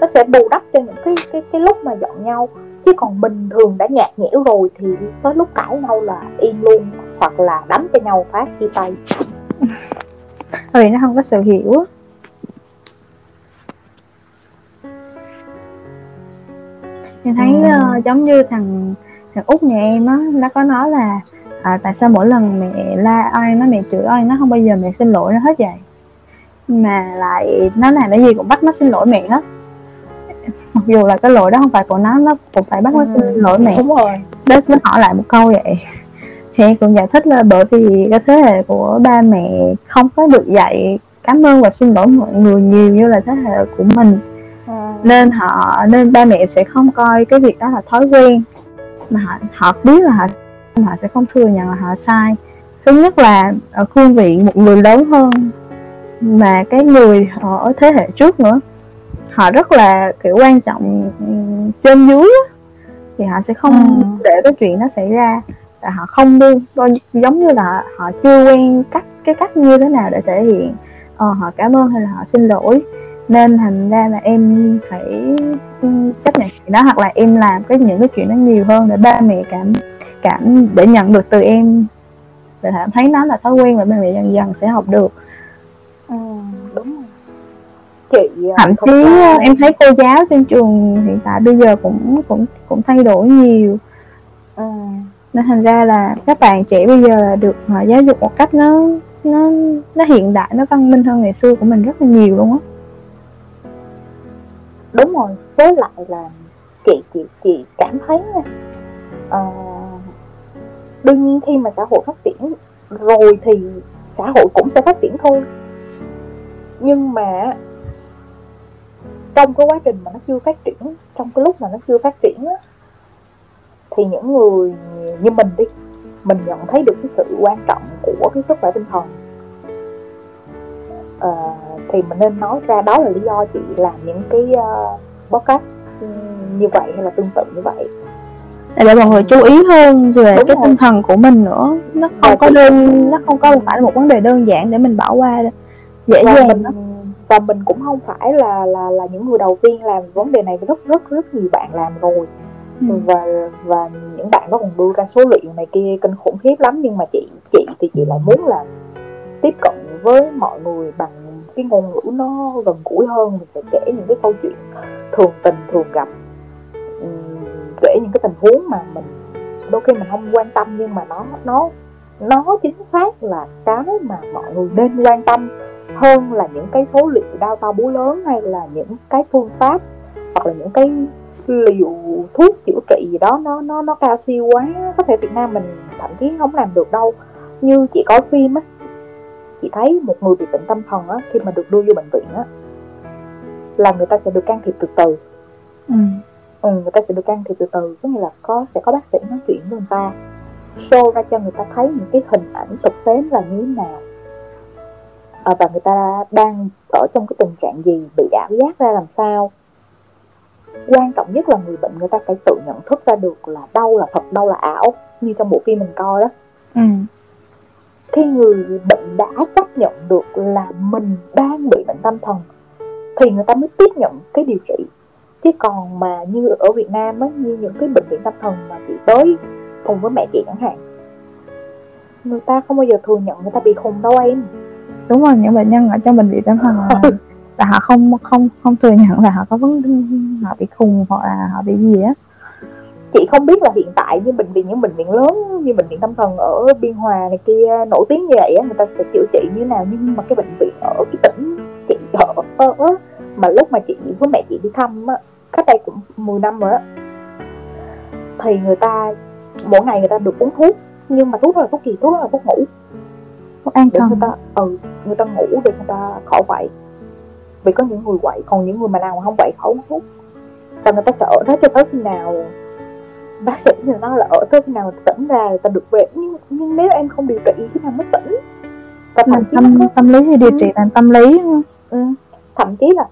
Speaker 3: nó sẽ bù đắp cho những cái cái cái lúc mà giận nhau. Chứ còn bình thường đã nhạt nhẽo rồi thì tới lúc cãi nhau là im luôn hoặc là đấm cho nhau phát chia tay. *laughs*
Speaker 2: Bởi vì nó không có sự hiểu em thấy
Speaker 3: Ừ.
Speaker 2: ờ, giống như thằng thằng út nhà em á nó có nói là à, tại sao mỗi lần mẹ la oai nó mẹ chửi oai nó không bao giờ mẹ xin lỗi nó hết vậy? Mà lại nó làm cái gì cũng bắt nó xin lỗi mẹ hết. Mặc dù là cái lỗi đó không phải của nó nó cũng phải bắt nó xin lỗi mẹ.
Speaker 3: đúng rồi.
Speaker 2: Đó nó hỏi lại một câu vậy. Thì em cũng giải thích là bởi vì cái thế hệ của ba mẹ không có được dạy cảm ơn và xin lỗi mọi người nhiều như là thế hệ của mình.
Speaker 3: Ừ.
Speaker 2: nên họ nên ba mẹ sẽ không coi cái việc đó là thói quen mà họ họ biết là họ họ sẽ không thừa nhận là họ sai. Thứ nhất là ở cương vị một người lớn hơn mà cái người ở thế hệ trước nữa. Họ rất là kiểu quan trọng trên dưới á, thì họ sẽ không
Speaker 3: Ừ.
Speaker 2: để cái chuyện nó xảy ra. Tại họ không đôi- giống như là họ chưa quen cách cái cách như thế nào để thể hiện ờ, họ cảm ơn hay là họ xin lỗi nên thành ra là em phải chấp nhận chuyện đó hoặc là em làm cái những cái chuyện đó nhiều hơn để ba mẹ cảm cảm để nhận được từ em. Để cảm thấy nó là thói quen và ba mẹ dần dần sẽ học được.
Speaker 3: Ừ, đúng rồi. Chị à,
Speaker 2: thậm chí
Speaker 3: ra-
Speaker 2: em thấy cô giáo trên trường hiện tại bây giờ cũng cũng cũng thay đổi nhiều.
Speaker 3: Ừ.
Speaker 2: nên thành ra là các bạn trẻ bây giờ là được họ giáo dục một cách nó nó nó hiện đại nó văn minh hơn ngày xưa của mình rất là nhiều luôn á
Speaker 3: đúng rồi với lại là chị chị chị cảm thấy nha à, đương nhiên khi mà xã hội phát triển rồi thì xã hội cũng sẽ phát triển thôi. Nhưng mà trong cái quá trình mà nó chưa phát triển trong cái lúc mà nó chưa phát triển á, thì những người như mình đi mình nhận thấy được cái sự quan trọng của cái sức khỏe tinh thần. À, thì mình nên nói ra đó là lý do chị làm những cái uh, podcast ừ, như vậy hay là tương tự như vậy.
Speaker 2: Để mọi người chú ý hơn về
Speaker 3: Đúng
Speaker 2: cái
Speaker 3: rồi.
Speaker 2: tinh thần của mình nữa. Nó không có
Speaker 3: chị-
Speaker 2: đơn nó không có phải là một vấn đề đơn giản để mình bỏ qua dễ
Speaker 3: và
Speaker 2: dàng
Speaker 3: mình và mình cũng không phải là là là những người đầu tiên làm vấn đề này rất rất rất nhiều bạn làm rồi.
Speaker 2: Ừ.
Speaker 3: và và những bạn đó còn đưa ra số liệu này kia kinh khủng khiếp lắm. Nhưng mà chị chị thì chị lại muốn là tiếp cận với mọi người bằng cái ngôn ngữ nó gần gũi hơn, mình sẽ kể những cái câu chuyện thường tình, thường gặp kể những cái tình huống mà mình đôi khi mình không quan tâm nhưng mà nó nó nó chính xác là cái mà mọi người nên quan tâm hơn là những cái số liệu đau to búa lớn hay là những cái phương pháp hoặc là những cái liều thuốc chữa trị gì đó nó nó nó cao siêu quá. Có thể Việt Nam mình thậm chí không làm được đâu, như chị coi phim á chị thấy một người bị bệnh tâm thần á khi mà được đưa vô bệnh viện á là người ta sẽ được can thiệp từ từ
Speaker 2: ừ.
Speaker 3: ừ, người ta sẽ được can thiệp từ từ có nghĩa là có sẽ có bác sĩ nói chuyện với người ta show ra cho người ta thấy những cái hình ảnh thực tế là như thế nào à, và người ta đang ở trong cái tình trạng gì bị ảo giác ra làm sao quan trọng nhất là người bệnh người ta phải tự nhận thức ra được là đâu là thật đâu là ảo như trong bộ phim mình coi đó
Speaker 2: ừ.
Speaker 3: Khi người bệnh đã chấp nhận được là mình đang bị bệnh tâm thần thì người ta mới tiếp nhận cái điều trị. Chứ còn mà như ở Việt Nam á như những cái bệnh viện tâm thần mà chị tới cùng với mẹ chị chẳng hạn người ta không bao giờ thừa nhận người ta bị khùng đâu em.
Speaker 2: Đúng rồi những bệnh nhân ở trong bệnh viện tâm thần là, *laughs* là họ không không không thừa nhận là họ có vấn họ bị khùng hoặc là họ bị gì á
Speaker 3: chị không biết là hiện tại như bệnh viện những bệnh viện lớn như bệnh viện tâm thần ở biên hòa này kia nổi tiếng như vậy á người ta sẽ chữa trị như nào? Nhưng mà cái bệnh viện ở cái tỉnh chị ở, mà lúc mà chị với mẹ chị đi thăm á cách đây cũng 10 năm rồi á thì người ta mỗi ngày người ta được uống thuốc nhưng mà thuốc là thuốc gì? Thuốc là thuốc ngủ.
Speaker 2: Thuốc an thần
Speaker 3: người ta ừ người ta ngủ để người ta khỏi quậy vì có những người quậy còn những người mà nào mà không quậy khỏi uống thuốc và người ta ở đó cho tới khi nào bác sĩ thì nói là ở tới khi nào tỉnh ra người ta được về nhưng, nhưng nếu em không điều trị khi nào mới tỉnh? Và
Speaker 2: là
Speaker 3: thậm chí
Speaker 2: tâm
Speaker 3: có,
Speaker 2: tâm lý thì điều trị bằng tâm lý
Speaker 3: ừ, thậm chí là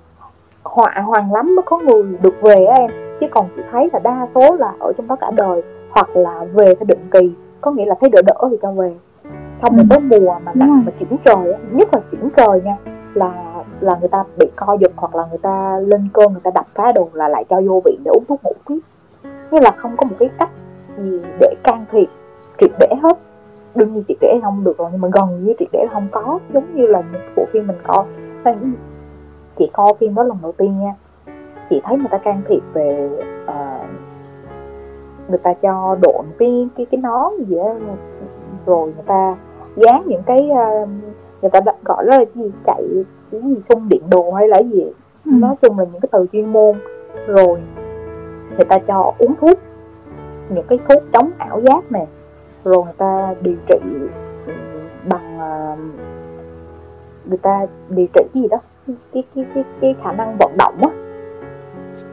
Speaker 3: họa hoàng lắm mới có người được về á em. Chứ còn chị thấy là đa số là ở trong đó cả đời hoặc là về theo định kỳ. Có nghĩa là thấy đỡ đỡ thì cho về. Xong rồi
Speaker 2: Ừ.
Speaker 3: tới mùa mà nặng mà chuyển trời nhất là chuyển trời nha là là người ta bị co giật hoặc là người ta lên cơn người ta đập phá đồ là lại cho vô viện để uống thuốc ngủ tiếp như là không có một cái cách gì để can thiệp triệt để hết. Đương nhiên triệt để không được rồi nhưng mà gần như triệt để không có. Giống như là những bộ phim mình coi. Chị coi phim đó lần đầu tiên nha. Chị thấy người ta can thiệp về ờ, người ta cho một cái cái cái nón gì đó rồi người ta dán những cái ờ, người ta gọi đó là gì chạy cái gì xung điện đồ hay là gì.
Speaker 2: Ừ.
Speaker 3: nói chung là những cái từ chuyên môn. Rồi người ta cho uống thuốc những cái thuốc chống ảo giác nè rồi người ta điều trị ừ, bằng ờ, người ta điều trị cái gì đó cái cái cái cái khả năng vận động á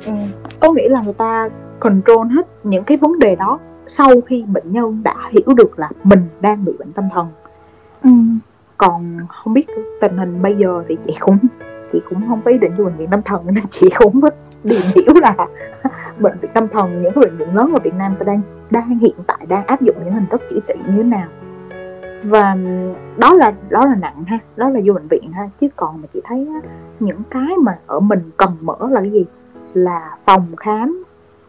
Speaker 3: ừ. có nghĩa là người ta control hết những cái vấn đề đó sau khi bệnh nhân đã hiểu được là mình đang bị bệnh tâm thần
Speaker 2: ừ.
Speaker 3: còn không biết tình hình bây giờ thì chị cũng chị cũng không có ý định vô bệnh viện tâm thần nên chị cũng có điềm hiểu là bệnh viện tâm thần những cái bệnh viện lớn ở Việt Nam ta đang đang hiện tại đang áp dụng những hình thức chữa trị như thế nào. Và đó là đó là nặng ha đó là vô bệnh viện ha chứ còn mà chị thấy á, những cái mà ở mình cần mở là cái gì? Là phòng khám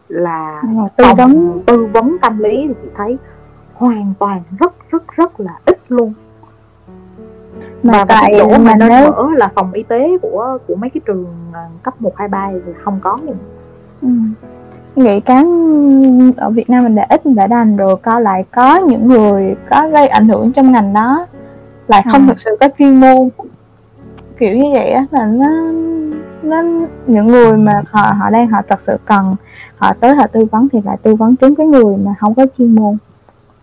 Speaker 3: là
Speaker 2: tư vấn.
Speaker 3: tư vấn tâm lý thì chị thấy hoàn toàn rất rất rất là ít luôn.
Speaker 2: Mà
Speaker 3: và
Speaker 2: tại
Speaker 3: chỗ
Speaker 2: mà
Speaker 3: mà
Speaker 2: nếu
Speaker 3: mở là phòng y tế của của mấy cái trường à, cấp 1, 2, 3 thì không có nhưng
Speaker 2: ừ. Nghĩ cái ở Việt Nam mình đã ít đã đành rồi coi lại có những người có gây ảnh hưởng trong ngành đó lại không
Speaker 3: Ừ.
Speaker 2: thực sự có chuyên môn kiểu như vậy á là nó nó những người mà họ họ đang họ thật sự cần họ tới họ tư vấn thì lại tư vấn trúng cái người mà không có chuyên môn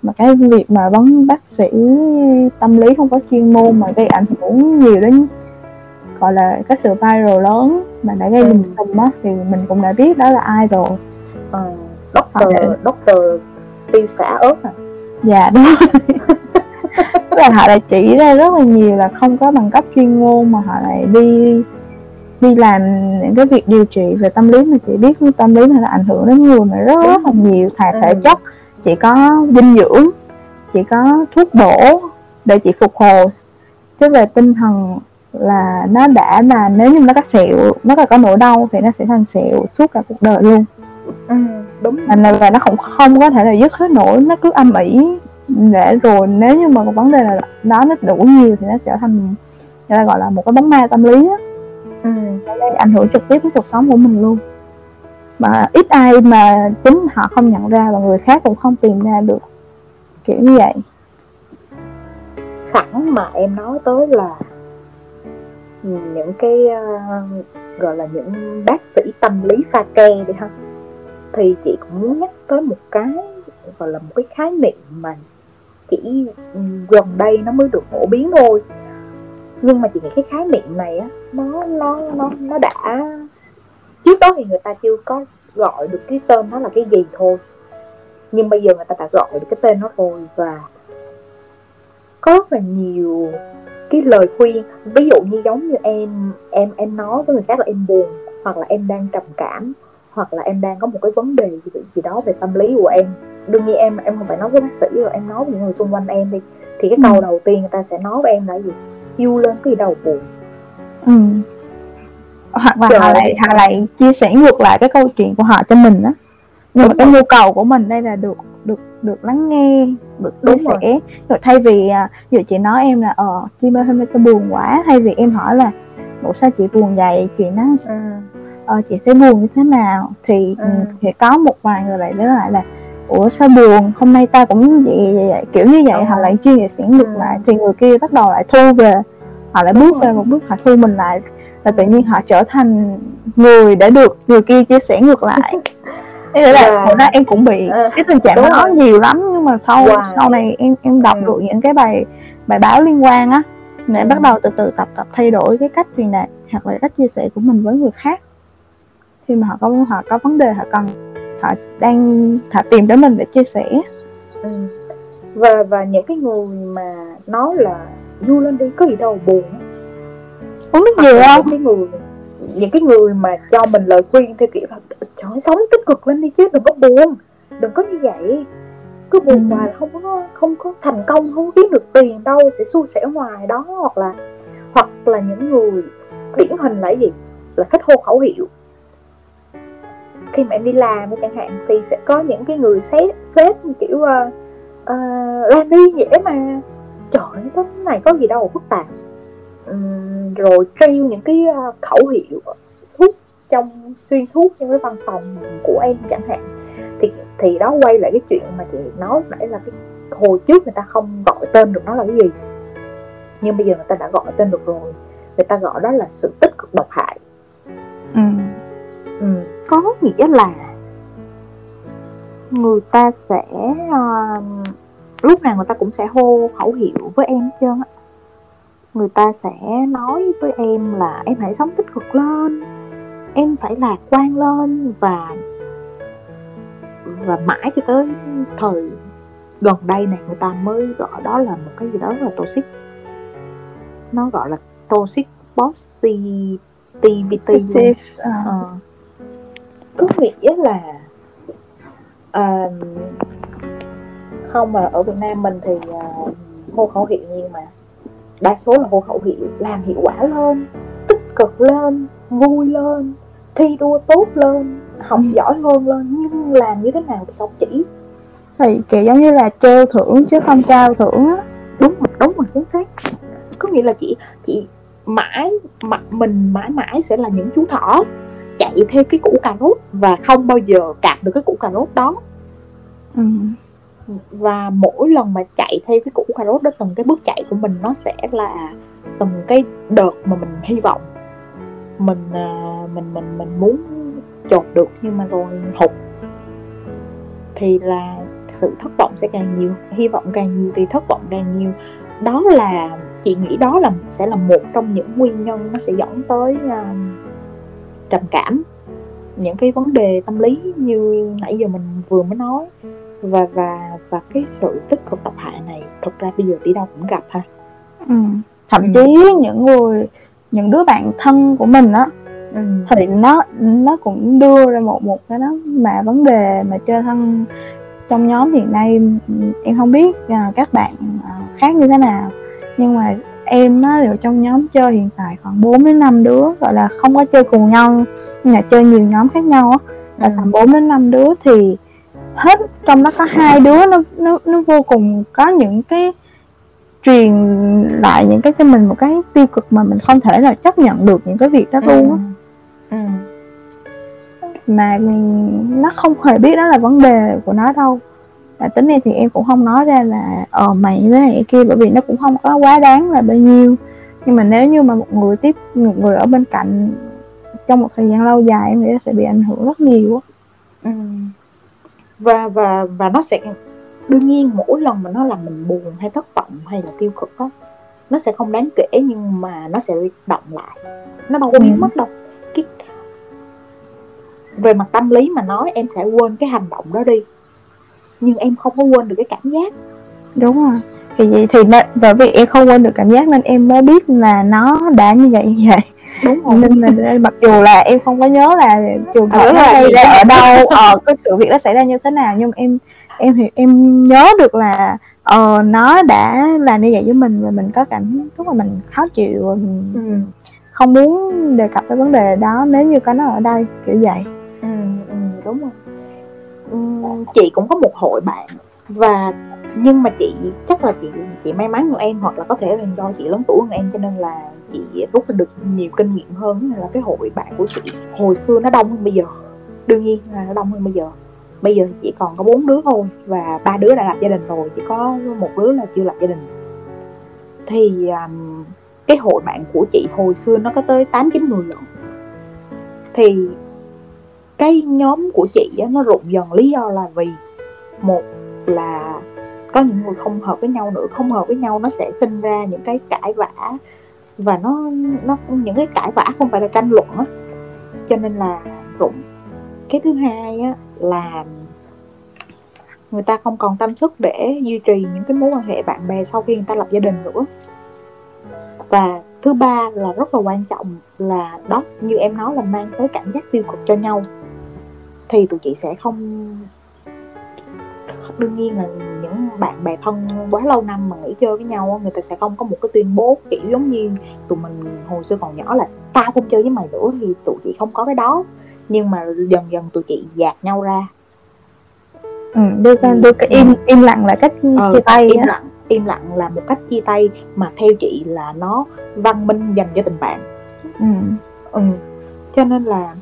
Speaker 2: mà cái việc mà vấn bác sĩ tâm lý không có chuyên môn mà gây ảnh hưởng nhiều đến gọi là cái sự viral lớn mà đã gây
Speaker 3: Ừ.
Speaker 2: lùm xùm á thì mình cũng đã biết đó là ai rồi.
Speaker 3: Uh, doctor
Speaker 2: Họ
Speaker 3: doctor tiêu xả ớt à?
Speaker 2: Dạ đúng *laughs* Tức là họ lại chỉ ra rất là nhiều là không có bằng cấp chuyên môn mà họ lại đi đi làm những cái việc điều trị về tâm lý mà chị biết tâm lý này là ảnh hưởng đến người mà rất, rất là nhiều thà thể
Speaker 3: Ừ.
Speaker 2: chất chỉ có dinh dưỡng chỉ có thuốc bổ để chị phục hồi. Chứ về tinh thần là nó đã mà nếu như nó có sẹo nó có, có nỗi đau thì nó sẽ thành sẹo suốt cả cuộc đời luôn.
Speaker 3: Ừ, đúng.
Speaker 2: Thành ra là nó cũng không có thể là dứt hết nổi nó cứ âm ỉ để rồi nếu như mà có vấn đề là đó nó đủ nhiều thì nó trở thành người ta gọi là một cái bóng ma tâm lý á.
Speaker 3: Ừ.
Speaker 2: nó gây ảnh hưởng trực tiếp đến cuộc sống của mình luôn. Mà ít ai mà chính họ không nhận ra và người khác cũng không tìm ra được. Kiểu như vậy.
Speaker 3: Sẵn mà em nói tới là những cái uh, gọi là những bác sĩ tâm lý pha ke đi ha. Thì chị cũng muốn nhắc tới một cái gọi là một cái khái niệm mà chỉ ừ, gần đây nó mới được phổ biến thôi. Nhưng mà chị nghĩ cái khái niệm này á nó nó nó nó đã trước đó thì người ta chưa có gọi được cái tên nó là cái gì thôi. Nhưng bây giờ người ta đã gọi được cái tên nó rồi và có rất là nhiều cái lời khuyên ví dụ như giống như em em em nói với người khác là em buồn hoặc là em đang trầm cảm hoặc là em đang có một cái vấn đề gì, gì đó về tâm lý của em. Đương nhiên em em không phải nói với bác sĩ rồi em nói với những người xung quanh em đi. Thì cái câu ừ. đầu tiên người ta sẽ nói với em là gì? Yêu lên cái đầu buồn.
Speaker 2: Ừ. hoặc là Trời họ lại họ lại chia sẻ ngược lại cái câu chuyện của họ cho mình á. Nhưng mà cái nhu cầu của mình đây là được được được lắng nghe được chia sẻ rồi. rồi thay vì à, giờ chị nói em là ờ chị ơi hôm nay tôi buồn quá thay vì em hỏi là ủa sao chị buồn vậy chuyện nó ừ. ờ, chị thấy buồn như thế nào thì ừ. thì có một vài người lại nói lại là ủa sao buồn hôm nay ta cũng vậy, vậy, vậy. kiểu như vậy ừ. họ lại chia sẻ ngược ừ. lại thì người kia bắt đầu lại thu về họ lại bước về một bước họ thu mình lại là tự nhiên họ trở thành người đã được người kia chia sẻ ngược lại *laughs* thế là yeah. ra em cũng bị à, cái tình trạng đó rồi. nhiều lắm nhưng mà sau wow. sau này em em đọc ừ. được những cái bài bài báo liên quan á để ừ. bắt đầu từ từ tập tập thay đổi cái cách truyền đạt hoặc là cách chia sẻ của mình với người khác khi mà họ có họ có vấn đề họ cần họ đang họ tìm đến mình để chia sẻ
Speaker 3: ừ. và và những cái người mà nói là du lên đi có gì đâu buồn
Speaker 2: uống nước nhiều không
Speaker 3: cái người những cái người mà cho mình lời khuyên theo kiểu là trời sống tích cực lên đi chứ đừng có buồn đừng có như vậy. Cứ buồn ừ. hoài là không có không có thành công không kiếm được tiền đâu sẽ xui xẻo hoài đó. Hoặc là hoặc là những người điển hình là gì? Là thích hô khẩu hiệu. Khi mà em đi làm chẳng hạn thì sẽ có những cái người sếp sếp kiểu uh, uh, làm đi dễ mà. Trời cái này có gì đâu phức tạp um, rồi treo những cái uh, khẩu hiệu suốt trong xuyên suốt trong cái văn phòng của em chẳng hạn. Thì thì đó quay lại cái chuyện mà chị nói nãy là cái hồi trước người ta không gọi tên được nó là cái gì. Nhưng bây giờ người ta đã gọi tên được rồi. Người ta gọi đó là sự tích cực độc hại. Ừ. Ừ, có nghĩa là người ta sẽ uh, lúc nào người ta cũng sẽ hô khẩu hiệu với em hết trơn á người ta sẽ nói với em là em hãy sống tích cực lên em phải lạc quan lên và và mãi cho tới thời gần đây này người ta mới gọi đó là một cái gì đó là toxic. Nó gọi là toxic positivity. Uh, có nghĩa là uh, không mà ở Việt Nam mình thì uh, hô khẩu hiệu nhiều mà đa số là hô khẩu hiệu làm hiệu quả lên tích cực lên vui lên thi đua tốt lên học ừ. giỏi hơn lên. Nhưng làm như thế nào thì không chỉ.
Speaker 2: Thì kiểu giống như là treo thưởng chứ không trao thưởng á.
Speaker 3: Đúng rồi đúng rồi chính xác. Có nghĩa là chị chị mãi mặt mình mãi mãi sẽ là những chú thỏ chạy theo cái củ cà rốt và không bao giờ cạp được cái củ cà rốt đó. Ừ và mỗi lần mà chạy theo cái củ cà rốt đó từng cái bước chạy của mình nó sẽ là từng cái đợt mà mình hy vọng. Mình à, mình mình mình muốn chột được nhưng mà rồi hụt. Thì là sự thất vọng sẽ càng nhiều hy vọng càng nhiều thì thất vọng càng nhiều. Đó là chị nghĩ đó là sẽ là một trong những nguyên nhân nó sẽ dẫn tới uh, trầm cảm. Những cái vấn đề tâm lý như nãy giờ mình vừa mới nói và và và cái sự tích cực độc hại này thực ra bây giờ đi đâu cũng gặp ha
Speaker 2: ừ. thậm ừ. chí những người những đứa bạn thân của mình á ừ. thì nó nó cũng đưa ra một một cái đó mà vấn đề mà chơi thân trong nhóm hiện nay em không biết uh, các bạn uh, khác như thế nào nhưng mà em nó đều trong nhóm chơi hiện tại khoảng 4 đến 5 đứa gọi là không có chơi cùng nhau nhưng mà chơi nhiều nhóm khác nhau á là ừ. tầm 4 đến 5 đứa thì hết trong đó có hai đứa nó nó nó vô cùng có những cái truyền lại những cái cho mình một cái tiêu cực mà mình không thể là chấp nhận được những cái việc đó ừ. luôn á ừ. mà nó không hề biết đó là vấn đề của nó đâu và tính này thì em cũng không nói ra là ờ mày như thế này kia bởi vì nó cũng không có quá đáng là bao nhiêu nhưng mà nếu như mà một người tiếp một người ở bên cạnh trong một thời gian lâu dài em nghĩ sẽ bị ảnh hưởng rất nhiều
Speaker 3: ừ. Và và và nó sẽ đương nhiên mỗi lần mà nó làm mình buồn hay thất vọng hay là tiêu cực á nó sẽ không đáng kể nhưng mà nó sẽ động lại. Nó đâu có biến
Speaker 2: Ừ.
Speaker 3: mất đâu. Cái về mặt tâm lý mà nói em sẽ quên cái hành động đó đi. Nhưng em không có quên được cái cảm giác.
Speaker 2: Đúng rồi. Thì vậy thì bởi vì em không quên được cảm giác nên em mới biết là nó đã như vậy như vậy
Speaker 3: đúng rồi.
Speaker 2: Nên là mặc dù là em không có nhớ là trường hợp
Speaker 3: Ở
Speaker 2: nó
Speaker 3: là
Speaker 2: xảy ra ở đâu *laughs* ờ cái sự việc nó xảy ra như thế nào nhưng em em thì em nhớ được là ờ nó đã làm như vậy với mình và mình có cảm lúc mà mình khó chịu và mình
Speaker 3: ừ.
Speaker 2: không muốn đề cập tới vấn đề đó nếu như có nó ở đây kiểu vậy.
Speaker 3: Ừ, ừ, đúng rồi. Ừ, chị cũng có một hội bạn và nhưng mà chị chắc là chị chị may mắn hơn em hoặc là có thể là do chị lớn tuổi hơn em cho nên là chị rút được nhiều kinh nghiệm hơn là cái hội bạn của chị hồi xưa nó đông hơn bây giờ. Đương nhiên là nó đông hơn bây giờ. Bây giờ chỉ còn có bốn đứa thôi và ba đứa đã lập gia đình rồi chỉ có một đứa là chưa lập gia đình. Thì um, cái hội bạn của chị hồi xưa nó có tới tám chín người lận. Thì cái nhóm của chị á, nó rụng dần lý do là vì một là có những người không hợp với nhau nữa, không hợp với nhau nó sẽ sinh ra những cái cãi vã và nó nó, những cái cãi vã không phải là tranh luận á. Cho nên là rụng. Cái thứ hai á là người ta không còn tâm sức để duy trì những cái mối quan hệ bạn bè sau khi người ta lập gia đình nữa. Và thứ ba là rất là quan trọng là đó, như em nói là mang tới cảm giác tiêu cực cho nhau, thì tụi chị sẽ không đương nhiên là những bạn bè thân quá lâu năm mà nghỉ chơi với nhau người ta sẽ không có một cái tuyên bố kiểu giống như tụi mình hồi xưa còn nhỏ là tao không chơi với mày nữa thì tụi chị không có cái đó nhưng mà dần dần tụi chị dạt nhau ra
Speaker 2: ừ, đưa cái đưa cái im im lặng là cách
Speaker 3: Ờ,
Speaker 2: chia tay
Speaker 3: im lặng im lặng là một cách chia tay mà theo chị là nó văn minh dành cho tình bạn
Speaker 2: ừ.
Speaker 3: ừ. cho nên là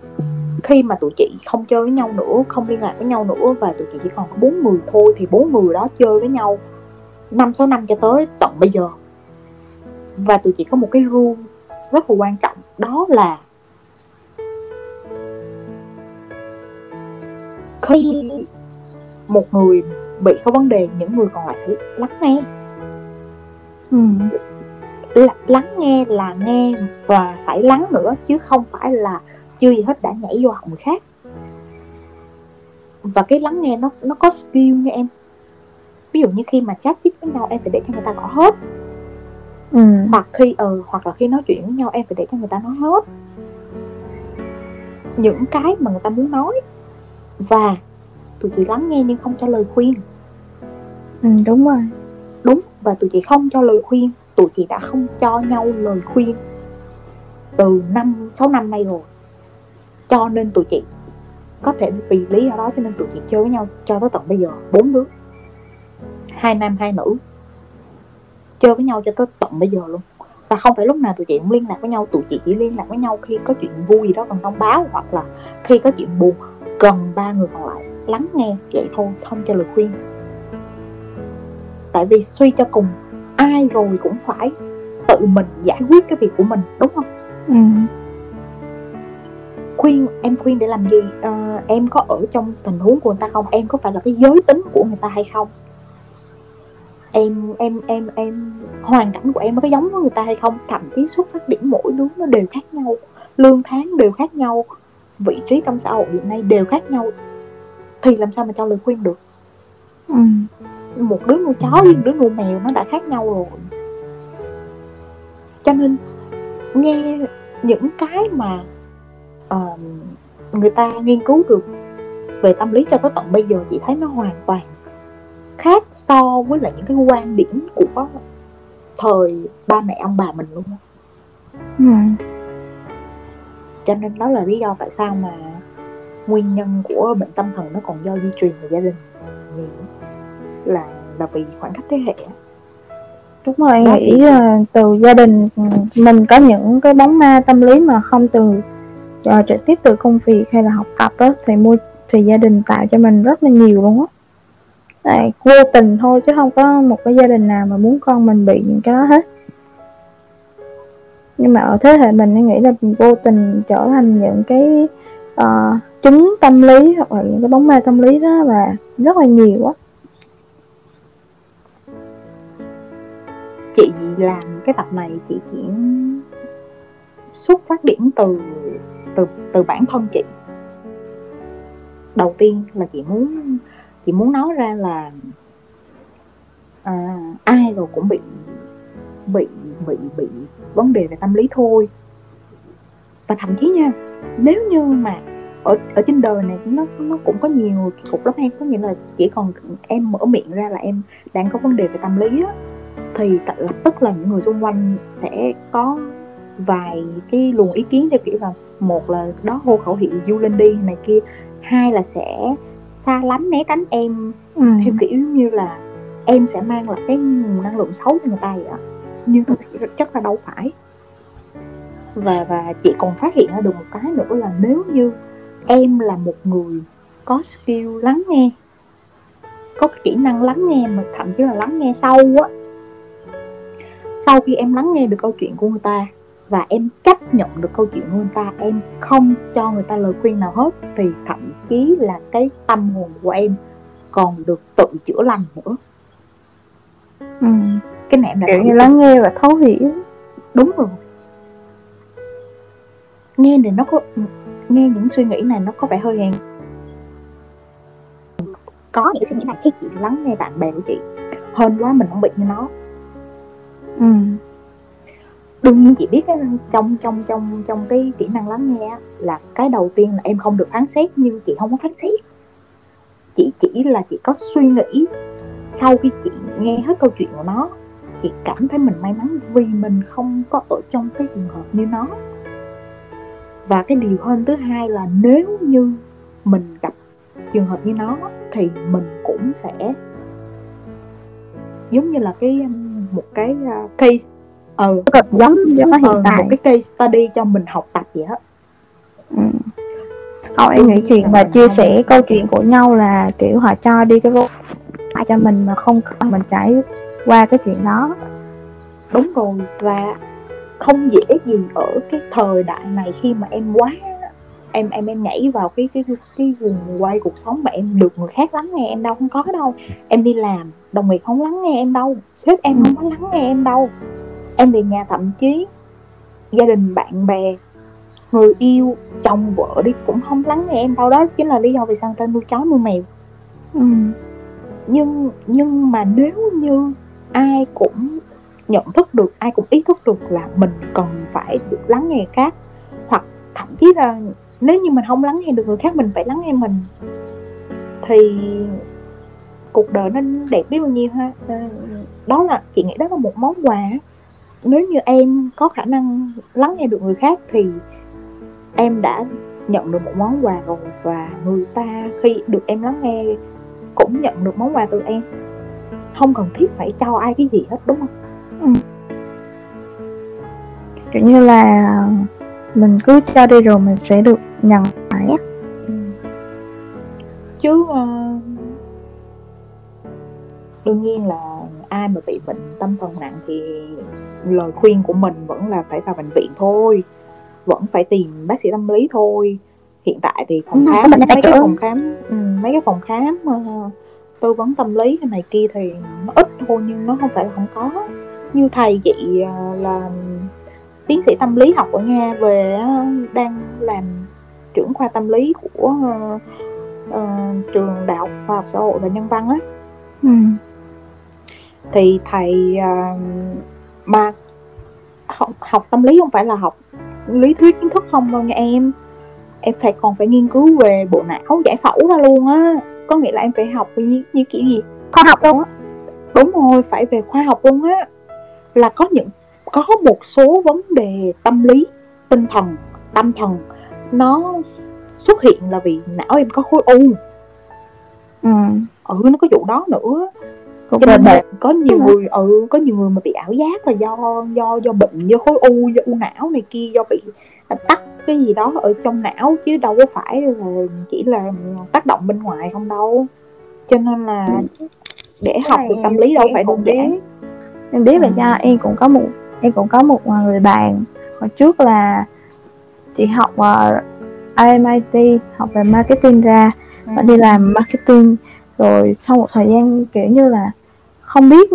Speaker 3: khi mà tụi chị không chơi với nhau nữa không liên lạc với nhau nữa và tụi chị chỉ còn có bốn người thôi thì bốn người đó chơi với nhau năm sáu năm cho tới tận bây giờ và tụi chị có một cái rule rất là quan trọng đó là khi một người bị có vấn đề những người còn lại phải lắng nghe
Speaker 2: Ừ.
Speaker 3: L- lắng nghe là nghe và phải lắng nữa chứ không phải là chưa gì hết đã nhảy vô họng người khác. Và cái lắng nghe nó nó có skill nha em. Ví dụ như khi mà chat chít với nhau em phải để cho người ta gọi hết.
Speaker 2: Ừ.
Speaker 3: hoặc khi ừ hoặc là khi nói chuyện với nhau em phải để cho người ta nói hết. Những cái mà người ta muốn nói. Và tụi chị lắng nghe nhưng không cho lời khuyên.
Speaker 2: Ừ đúng rồi.
Speaker 3: Đúng và tụi chị không cho lời khuyên. Tụi chị đã không cho nhau lời khuyên từ năm sáu năm nay rồi cho nên tụi chị có thể vì lý do đó cho nên tụi chị chơi với nhau cho tới tận bây giờ, bốn đứa. Hai nam, hai nữ. Chơi với nhau cho tới tận bây giờ luôn. Và không phải lúc nào tụi chị cũng liên lạc với nhau, tụi chị chỉ liên lạc với nhau khi có chuyện vui gì đó cần thông báo, hoặc là khi có chuyện buồn, cần ba người còn lại lắng nghe vậy thôi, không cho lời khuyên. Tại vì suy cho cùng, ai rồi cũng phải tự mình giải quyết cái việc của mình, đúng không?
Speaker 2: Ừ
Speaker 3: khuyên em khuyên để làm gì? Ờ, em có ở trong tình huống của người ta không? Em có phải là cái giới tính của người ta hay không? Em em em em hoàn cảnh của em nó có giống với người ta hay không? Thậm chí xuất phát điểm mỗi đứa nó đều khác nhau lương tháng đều khác nhau vị trí trong xã hội hiện nay đều khác nhau. Thì làm sao mà cho lời khuyên được?
Speaker 2: Ừ.
Speaker 3: một đứa nuôi chó với một đứa nuôi mèo nó đã khác nhau rồi. Cho nên nghe những cái mà ờ, người ta nghiên cứu được về tâm lý cho tới tận bây giờ chị thấy nó hoàn toàn khác so với lại những cái quan điểm của thời ba mẹ ông bà mình luôn.
Speaker 2: Ừ.
Speaker 3: cho nên đó là lý do tại sao mà nguyên nhân của bệnh tâm thần nó còn do di truyền về gia đình nhiều là là vì khoảng cách thế hệ
Speaker 2: đúng rồi
Speaker 3: Đó
Speaker 2: nghĩ là từ gia đình mình có những cái bóng ma tâm lý mà không từ uh, trực tiếp từ công việc hay là học tập đó thì môi thì gia đình tạo cho mình rất là nhiều luôn á. Này vô tình thôi chứ không có một cái gia đình nào mà muốn con mình bị những cái đó hết. Nhưng mà ở thế hệ mình em nghĩ là mình vô tình trở thành những cái uh, chứng tâm lý hoặc là những cái bóng ma tâm lý đó là rất là nhiều quá
Speaker 3: chị làm cái tập này chị chỉ xuất phát điểm từ từ từ bản thân chị. Đầu tiên là chị muốn chị muốn nói ra là à, ai rồi cũng bị bị bị bị vấn đề về tâm lý thôi. Và thậm chí nha nếu như mà ở ở trên đời này nó nó cũng có nhiều cục lắm em có nghĩa là chỉ còn em mở miệng ra là em đang có vấn đề về tâm lý á thì lập tức là những người xung quanh sẽ có vài cái luồng ý kiến theo kiểu là một là đó hô khẩu hiệu du lên đi này kia hai là sẽ xa lắm né tránh em. Ừ. theo kiểu như là em sẽ mang lại cái nguồn năng lượng xấu cho người ta vậy ạ. Nhưng thực chất là đâu phải. Và và chị còn phát hiện ra được một cái nữa là nếu như em là một người có skill lắng nghe có kỹ năng lắng nghe mà thậm chí là lắng nghe sâu á sau khi em lắng nghe được câu chuyện của người ta và em chấp nhận được câu chuyện của người ta. Em không cho người ta lời khuyên nào hết. Thì thậm chí là cái tâm hồn của em còn được tự chữa lành nữa.
Speaker 2: Ừ. cái này em đã kiểu như lắng nghe và thấu hiểu.
Speaker 3: Đúng rồi. Nghe thì nó có nghe những suy nghĩ này nó có vẻ hơi ghen có những suy nghĩ này khi chị lắng nghe bạn bè của chị hơn quá mình không bị như nó. Ừ đương nhiên chị biết trong trong trong trong cái kỹ năng lắng nghe là cái đầu tiên là em không được phán xét nhưng chị không có phán xét. Chị chỉ là chị có suy nghĩ sau khi chị nghe hết câu chuyện của nó, chị cảm thấy mình may mắn vì mình không có ở trong cái trường hợp như nó. Và cái điều hơn thứ hai là nếu như mình gặp trường hợp như nó thì mình cũng sẽ, giống như là cái um, một cái uh, case
Speaker 2: ừ. Cực giống giống hiện ừ,
Speaker 3: tại. một cái case study cho mình học tập vậy hết
Speaker 2: ừ. Không, em nghĩ chuyện và chia sẻ câu chuyện của nhau là kiểu họ cho đi cái vô cho mình mà không mình trải qua cái chuyện đó.
Speaker 3: Đúng rồi và không dễ gì ở cái thời đại này khi mà em quá em em em nhảy vào cái cái cái vùng quay cuộc sống mà em được người khác lắng nghe em đâu không có đâu. Em đi làm đồng nghiệp không lắng nghe em đâu sếp em không có lắng nghe em đâu em về nhà thậm chí gia đình bạn bè người yêu chồng vợ đi cũng không lắng nghe em đâu. Đó chính là lý do vì sao ta nuôi chó nuôi mèo. Ừ. nhưng nhưng mà nếu như ai cũng nhận thức được ai cũng ý thức được là mình cần phải được lắng nghe khác hoặc thậm chí là nếu như mình không lắng nghe được người khác mình phải lắng nghe mình thì cuộc đời nó đẹp biết bao nhiêu ha. Ờ, đó là chị nghĩ đó là một món quà nếu như em có khả năng lắng nghe được người khác thì em đã nhận được một món quà rồi và người ta khi được em lắng nghe cũng nhận được món quà từ em không cần thiết phải cho ai cái gì hết đúng không ừ.
Speaker 2: kiểu như là mình cứ cho đi rồi mình sẽ được nhận lại á ừ.
Speaker 3: chứ uh, đương nhiên là ai mà bị bệnh tâm thần nặng thì lời khuyên của mình vẫn là phải vào bệnh viện thôi vẫn phải tìm bác sĩ tâm lý thôi. Hiện tại thì phòng ừ, khám mấy cái phòng khám ừ, mấy cái phòng khám uh, tư vấn tâm lý cái này kia thì nó ít thôi nhưng nó không phải là không có. Như thầy chị à, là tiến sĩ tâm lý học ở Nga về đang làm trưởng khoa tâm lý của uh, uh, trường đại học khoa học xã hội và nhân văn á. Ừ. thì thầy uh, mà học, học tâm lý không phải là học lý thuyết kiến thức không đâu nha em. Em phải còn phải nghiên cứu về bộ não giải phẫu ra luôn á. Có nghĩa là em phải học như, như kiểu gì?
Speaker 2: Khoa học luôn á.
Speaker 3: Đúng rồi phải về khoa học luôn á. Là có những có một số vấn đề tâm lý tinh thần tâm thần nó xuất hiện là vì não em có khối u. Ừ, ừ nó có vụ đó nữa cho nên là có nhiều người ừ có nhiều người mà bị ảo giác là do do do bệnh do khối u do u não này kia do bị tắc cái gì đó ở trong não chứ đâu có phải là chỉ là tác động bên ngoài không đâu. Cho nên là để học được tâm lý đâu phải đơn giản.
Speaker 2: em biết là do em cũng có một em cũng có một người bạn. Hồi trước là chị học uh, IMIT học về marketing ra. Và đi làm marketing. Rồi sau một thời gian kiểu như là không biết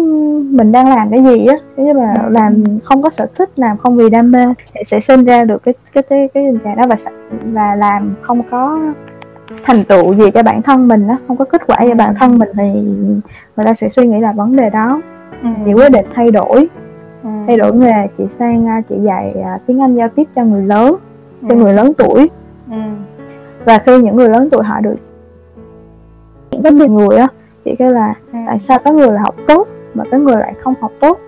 Speaker 2: mình đang làm cái gì á như là ừ. làm không có sở thích làm không vì đam mê thì sẽ sinh ra được cái cái cái cái tình trạng đó và và làm không có thành tựu gì cho bản thân mình đó không có kết quả cho bản thân mình thì người ta sẽ suy nghĩ là vấn đề đó ừ. chị quyết định thay đổi ừ. thay đổi nghề chị sang à, chị dạy à, tiếng anh giao tiếp cho người lớn ừ. cho người lớn tuổi ừ. và khi những người lớn tuổi họ được rất nhiều người á chị kêu là ừ. tại sao có người là học tốt mà có người lại không học tốt?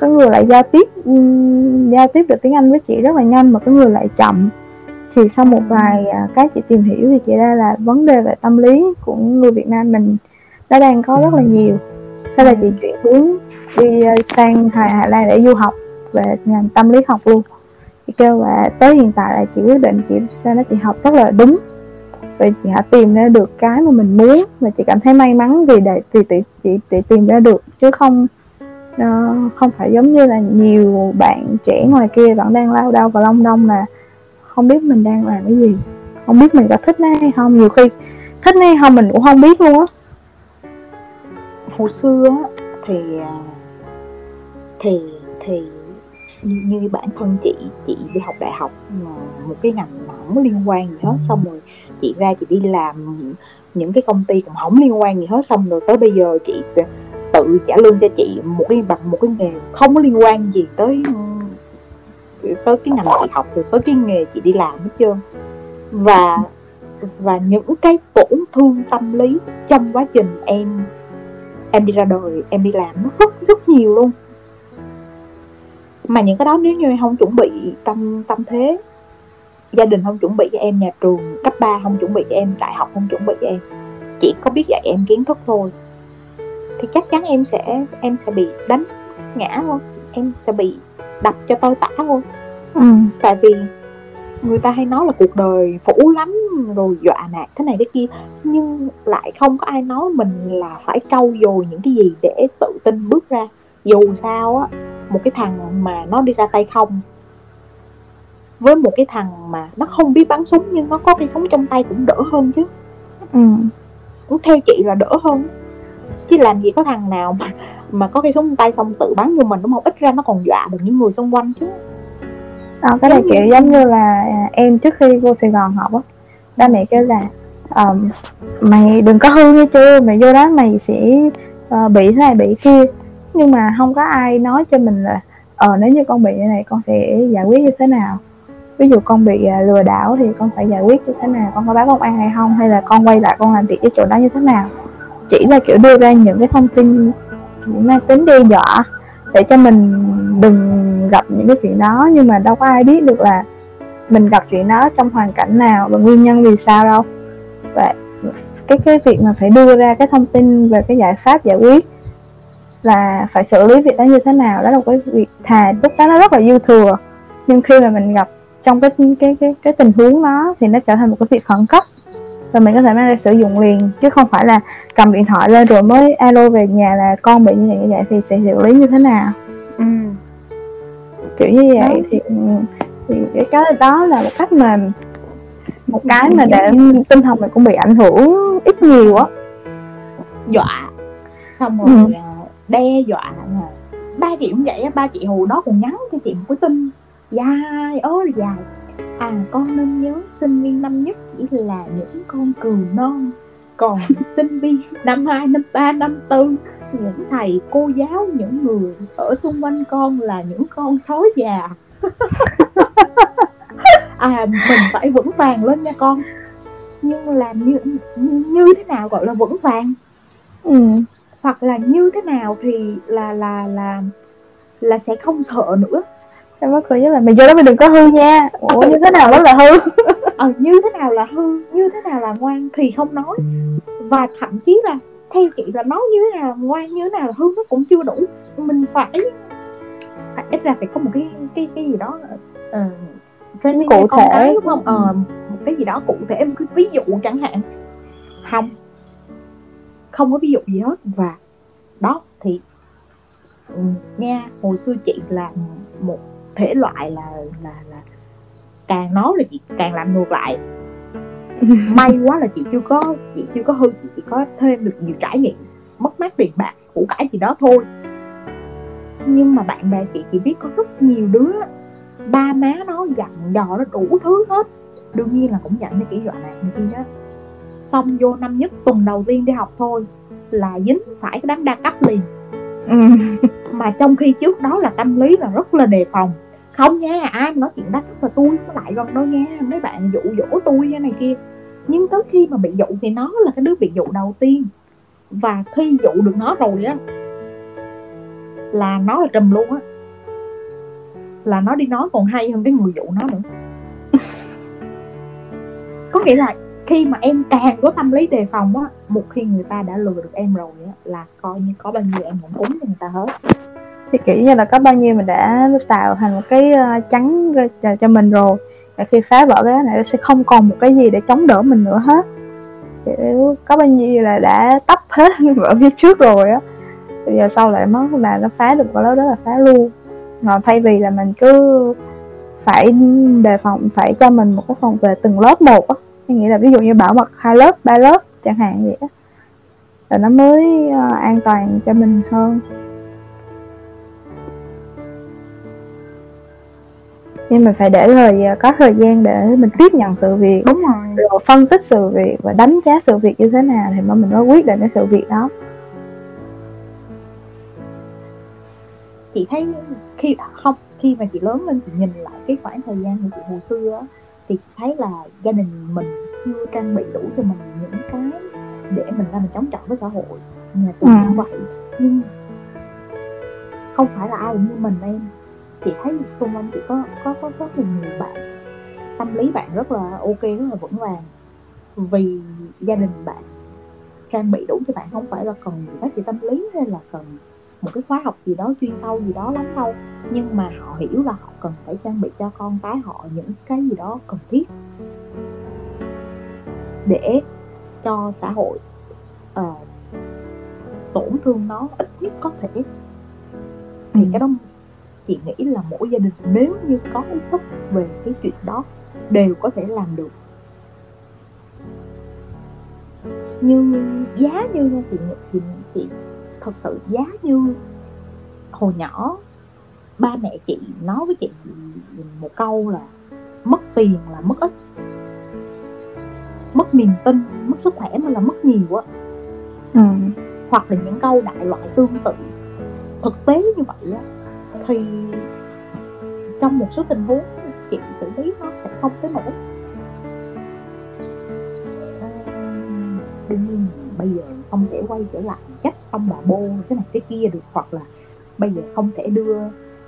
Speaker 2: Có người lại giao tiếp giao tiếp được tiếng anh với chị rất là nhanh mà có người lại chậm. Thì sau một vài à, cái chị tìm hiểu thì chị ra là vấn đề về tâm lý của người Việt Nam mình nó đang có rất là nhiều. Thế là chị chuyển hướng đi à, sang Hà, Hà Lan để du học về ngành tâm lý học luôn. Chị kêu là tới hiện tại là chị quyết định chị sao nó chị học rất là đúng và chị đã tìm ra được cái mà mình muốn và chị cảm thấy may mắn vì để vì chị, chị, chị tìm ra được. Chứ không uh, không phải giống như là nhiều bạn trẻ ngoài kia vẫn đang lao đao và long đong là không biết mình đang làm cái gì. Không biết mình có thích nó hay không. Nhiều khi thích nó hay không mình cũng không biết luôn á.
Speaker 3: Hồi xưa thì à, thì thì như bản thân chị chị đi học đại học một cái ngành mà không liên quan gì hết. Xong rồi chị ra chị đi làm những cái công ty cũng không liên quan gì hết, xong rồi tới bây giờ chị tự trả lương cho chị một cái bằng một cái nghề không có liên quan gì tới tới cái ngành chị học rồi tới cái nghề chị đi làm hết trơn. Và và những cái tổn thương tâm lý trong quá trình em em đi ra đời, em đi làm nó rất rất nhiều luôn. Mà những cái đó nếu như em không chuẩn bị tâm tâm thế gia đình không chuẩn bị cho em nhà trường cấp 3 không chuẩn bị cho em đại học không chuẩn bị cho em. Chỉ có biết dạy em kiến thức thôi. Thì chắc chắn em sẽ em sẽ bị đánh ngã thôi em sẽ bị đập cho tôi tả thôi ừ. tại vì người ta hay nói là cuộc đời phủ lắm rồi dọa nạt thế này thế kia. Nhưng lại không có ai nói mình là phải trau dồi những cái gì để tự tin bước ra. Dù sao á một cái thằng mà nó đi ra tay không với một cái thằng mà nó không biết bắn súng nhưng nó có cây súng trong tay cũng đỡ hơn chứ. Ừ. theo chị là đỡ hơn. Chứ làm gì có thằng nào mà mà có cây súng trong tay xong tự bắn vô mình đúng không? Ít ra nó còn dọa được những người xung quanh chứ.
Speaker 2: À, cái này kiểu giống như là à, em trước khi vô Sài Gòn học á ba mẹ kêu là um, mày đừng có hư nghe chưa mày vô đó mày sẽ uh, bị thế này bị kia. Nhưng mà không có ai nói cho mình là ờ nếu như con bị như này con sẽ giải quyết như thế nào ví dụ con bị à, lừa đảo thì con phải giải quyết như thế nào? Con có báo công an hay không? Hay là con quay lại con làm việc với chỗ đó như thế nào? Chỉ là, kiểu, đưa ra những cái thông tin mang tính đe dọa để cho mình đừng gặp những cái chuyện đó. Nhưng mà đâu có ai biết được là mình gặp chuyện đó trong hoàn cảnh nào và nguyên nhân vì sao đâu. Và cái cái việc mà phải đưa ra cái thông tin về cái giải pháp giải quyết là phải xử lý việc đó như thế nào? Đó là một cái việc thà, lúc đó nó rất là dư thừa. Nhưng khi mà mình gặp trong cái cái cái cái tình huống đó thì nó trở thành một cái việc khẩn cấp và mình có thể mang ra sử dụng liền chứ không phải là cầm điện thoại lên rồi mới alo về nhà là con bị như vậy như vậy thì sẽ xử lý như thế nào ừ. kiểu như vậy đó. thì thì cái cái đó là một cách mà một cái mà để tinh thần mình cũng bị ảnh hưởng ít nhiều á
Speaker 3: dọa xong rồi ừ. Đe dọa mà ba chị cũng vậy á ba chị hồi đó còn nhắn cho chị một cái tin dài ơi dài. À con nên nhớ sinh viên năm nhất chỉ là những con cừu non. Còn *laughs* sinh viên năm hai năm ba năm tư những thầy cô giáo những người ở xung quanh con là những con sói già. *laughs* À mình phải vững vàng lên nha con. Nhưng làm như như, như thế nào gọi là vững vàng? Ừ. hoặc là như thế nào thì là là là là sẽ không sợ nữa
Speaker 2: em mới cười nhất là mày vô đó mày đừng có hư nha. Ủa như thế nào đó là hư? *laughs*
Speaker 3: Ờ như thế nào là hư như thế nào là ngoan thì không nói. Và thậm chí là theo chị là nói như thế nào là ngoan như thế nào là hư nó cũng chưa đủ. Mình phải ít ra phải có một cái cái cái gì đó uh, training cụ thể. cái, đúng không? Ờ uh, một cái gì đó cụ thể một cái ví dụ chẳng hạn. Không. Không có ví dụ gì hết. Và đó thì ừ, nha hồi xưa chị là một thể loại là là là càng nói là chị càng làm ngược lại. *laughs* May quá là chị chưa có chị chưa có hư chị chỉ có thêm được nhiều trải nghiệm mất mát tiền bạc củ cải gì đó thôi. Nhưng mà bạn bè chị chỉ biết có rất nhiều đứa ba má nó dặn dò nó đủ thứ hết. Đương nhiên là cũng dặn theo kiểu dọa này kia đó xong vô năm nhất tuần đầu tiên đi học thôi là dính phải cái đám đa cấp liền.
Speaker 2: Ừ.
Speaker 3: mà trong khi trước đó là tâm lý là rất là đề phòng không nha ai mà nói chuyện cấp là tôi mới lại gần đâu nha mấy bạn dụ dỗ tôi cái này kia. Nhưng tới khi mà bị dụ thì nó là cái đứa bị dụ đầu tiên. Và khi dụ được nó rồi á là nó là trùm luôn á. Là nó đi nói còn hay hơn cái người dụ nó nữa. *laughs* Có nghĩa là khi mà em càng có tâm lý đề phòng á một khi người ta đã lừa được em rồi á là coi như có bao nhiêu em cũng cúng cho người ta hết
Speaker 2: thì kiểu như là có bao nhiêu mình đã tạo thành một cái ờ, trắng chắn cho, mình rồi. Và khi phá vỡ cái này nó sẽ không còn một cái gì để chống đỡ mình nữa hết. Kiểu có bao nhiêu là đã tấp hết *laughs* vỡ phía trước rồi á. Bây giờ sau lại mất là nó phá được cái lớp đó là phá luôn. Rồi thay vì là mình cứ phải đề phòng phải cho mình một cái phòng về từng lớp một á. Nghĩa là ví dụ như bảo mật hai lớp ba lớp chẳng hạn vậy á. Là nó mới uh, an toàn cho mình hơn. Nhưng mình phải để thời có thời gian để mình tiếp nhận sự việc.
Speaker 3: Đúng rồi.
Speaker 2: Rồi phân tích sự việc và đánh giá sự việc như thế nào thì mà mình mới quyết định cái sự việc đó.
Speaker 3: Chị thấy khi không khi mà chị lớn lên chị nhìn lại cái khoảng thời gian của chị hồi xưa thì thấy là gia đình mình chưa trang bị đủ cho mình những cái để mình ra mình chống chọi với xã hội. Nhà tù
Speaker 2: Ừ.
Speaker 3: cũng vậy nhưng không phải là ai cũng như mình em chị thấy xung quanh chị có có có rất là nhiều bạn. Tâm lý bạn rất là ok rất là vững vàng. Vì gia đình bạn trang bị đủ cho bạn không phải là cần bác sĩ tâm lý hay là cần một cái khóa học gì đó chuyên sâu gì đó lắm đâu. Nhưng mà họ hiểu là họ cần phải trang bị cho con cái họ những cái gì đó cần thiết để cho xã hội ờ, tổn thương nó ít nhất có thể. Thì
Speaker 2: Ừ.
Speaker 3: cái đó chị nghĩ là mỗi gia đình nếu như có ý thức về cái chuyện đó đều có thể làm được như giá như nha chị chị chị thật sự giá như hồi nhỏ ba mẹ chị nói với chị một câu là mất tiền là mất ít mất niềm tin mất sức khỏe mà là mất nhiều á
Speaker 2: ừ.
Speaker 3: hoặc là những câu đại loại tương tự thực tế như vậy á thì trong một số tình huống chị xử lý nó sẽ không tới nổi Ờ, đương nhiên bây giờ không thể quay trở lại trách ông bà bô cái này cái kia được hoặc là bây giờ không thể đưa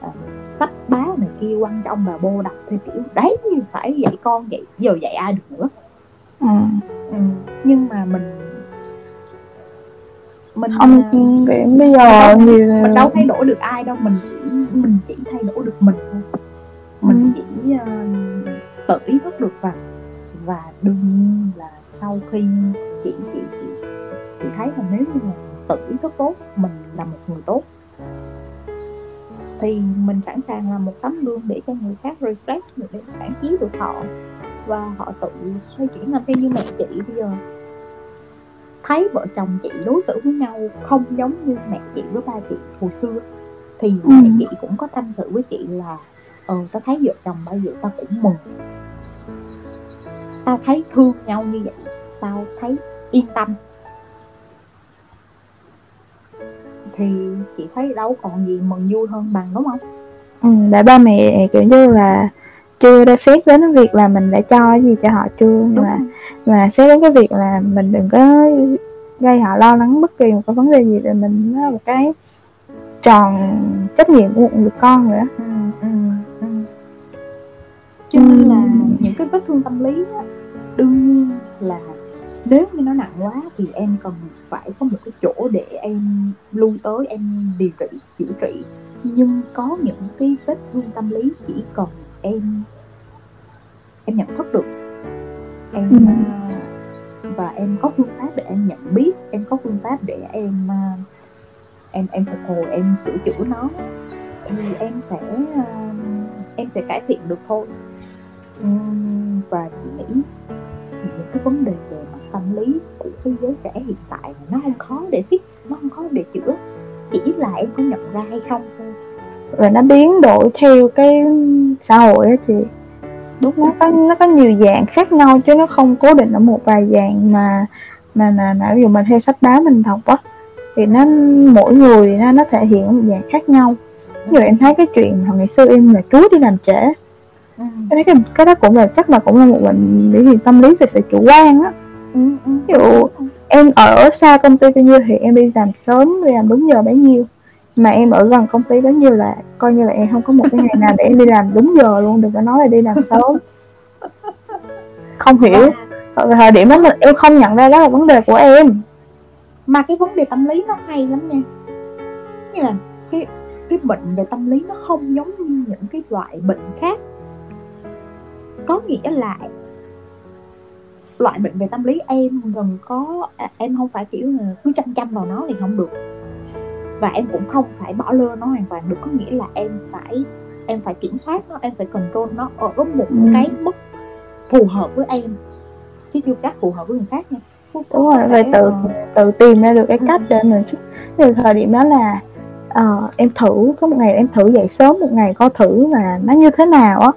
Speaker 3: uh, sách báo này kia quăng cho ông bà bô đọc theo kiểu đấy phải dạy con vậy giờ dạy ai được nữa
Speaker 2: Ừ.
Speaker 3: ừ. nhưng mà mình mình
Speaker 2: không
Speaker 3: à,
Speaker 2: kiểu bây giờ nhiều
Speaker 3: mình đâu thay đổi được ai đâu mình mình chỉ thay đổi được mình thôi. Mình
Speaker 2: Ừ.
Speaker 3: chỉ uh, tự ý thức được và và đương nhiên là sau khi chị chị chị chị thấy là nếu như mà tự ý thức tốt mình là một người tốt thì mình sẵn sàng là một tấm gương để cho người khác reflect được để phản chiếu được họ và họ tự xoay chuyển làm theo như mẹ chị. Bây giờ thấy vợ chồng chị đối xử với nhau không giống như mẹ chị với ba chị hồi xưa thì
Speaker 2: Ừ.
Speaker 3: chị cũng có tâm sự với chị là ờ tao thấy vợ chồng bây giờ tao cũng mừng. Tao thấy thương nhau như vậy tao thấy yên tâm. Thì chị thấy đâu còn gì mừng vui hơn bằng đúng không?
Speaker 2: Ừ, để ba mẹ kiểu như là chưa ra xét đến cái việc là mình đã cho cái gì cho họ chưa
Speaker 3: đúng
Speaker 2: mà mà xét đến cái việc là mình đừng có gây họ lo lắng bất kỳ một cái vấn đề gì để mình nó là một cái tròn trách nhiệm của một người con nữa
Speaker 3: ừ, ừ, ừ. cho nên
Speaker 2: Ừ.
Speaker 3: là những cái vết thương tâm lý á, đương nhiên là nếu như nó nặng quá thì em cần phải có một cái chỗ để em lui tới em điều trị chữa trị nhưng có những cái vết thương tâm lý chỉ cần em em nhận thức được em
Speaker 2: Ừ.
Speaker 3: à, và em có phương pháp để em nhận biết em có phương pháp để em à, em em phục hồi em sửa chữa nó thì em sẽ à, em sẽ cải thiện được thôi. Ừm, và chị nghĩ những cái vấn đề về mặt tâm lý của cái giới trẻ hiện tại nó không khó để fix nó không khó để chữa. Chỉ là em có nhận ra hay không? Thôi
Speaker 2: và nó biến đổi theo cái xã hội á chị. Đúng nó có nó có nhiều dạng khác nhau chứ nó không cố định ở một vài dạng mà mà mà, mà ví dụ mình theo sách báo mình đọc á thì nó mỗi người nó nó thể hiện một dạng khác nhau. Như em thấy cái chuyện hồi ngày xưa em là chú đi làm trễ.
Speaker 3: Ừ.
Speaker 2: cái cái cái đó cũng là chắc là cũng là một bệnh biểu hiện tâm lý về sự chủ quan á.
Speaker 3: Ừ, ừ.
Speaker 2: ví dụ em ở xa công ty bao nhiêu thì em đi làm sớm đi làm đúng giờ bấy nhiêu. Mà em ở gần công ty bấy nhiêu là coi như là em không có một cái ngày nào để em đi làm đúng giờ luôn đừng có nói là đi làm sớm. Không hiểu. Ở thời điểm đó mình em không nhận ra đó là vấn đề của em
Speaker 3: mà cái vấn đề tâm lý nó hay lắm nha. Như là cái cái bệnh về tâm lý nó không giống như những cái loại bệnh khác. Có nghĩa là loại bệnh về tâm lý em gần có à, em không phải kiểu là cứ chăm chăm vào nó thì không được. Và em cũng không phải bỏ lơ nó hoàn toàn được. Có nghĩa là em phải em phải kiểm soát nó em phải control nó ở một
Speaker 2: Ừ.
Speaker 3: cái mức phù hợp với em. Chứ chưa chắc phù hợp với người khác nha
Speaker 2: đúng rồi
Speaker 3: thể,
Speaker 2: tự tự tìm ra được cái cách để mình từ thời điểm đó là ờ, em thử có một ngày em thử dậy sớm một ngày coi thử là nó như thế nào á.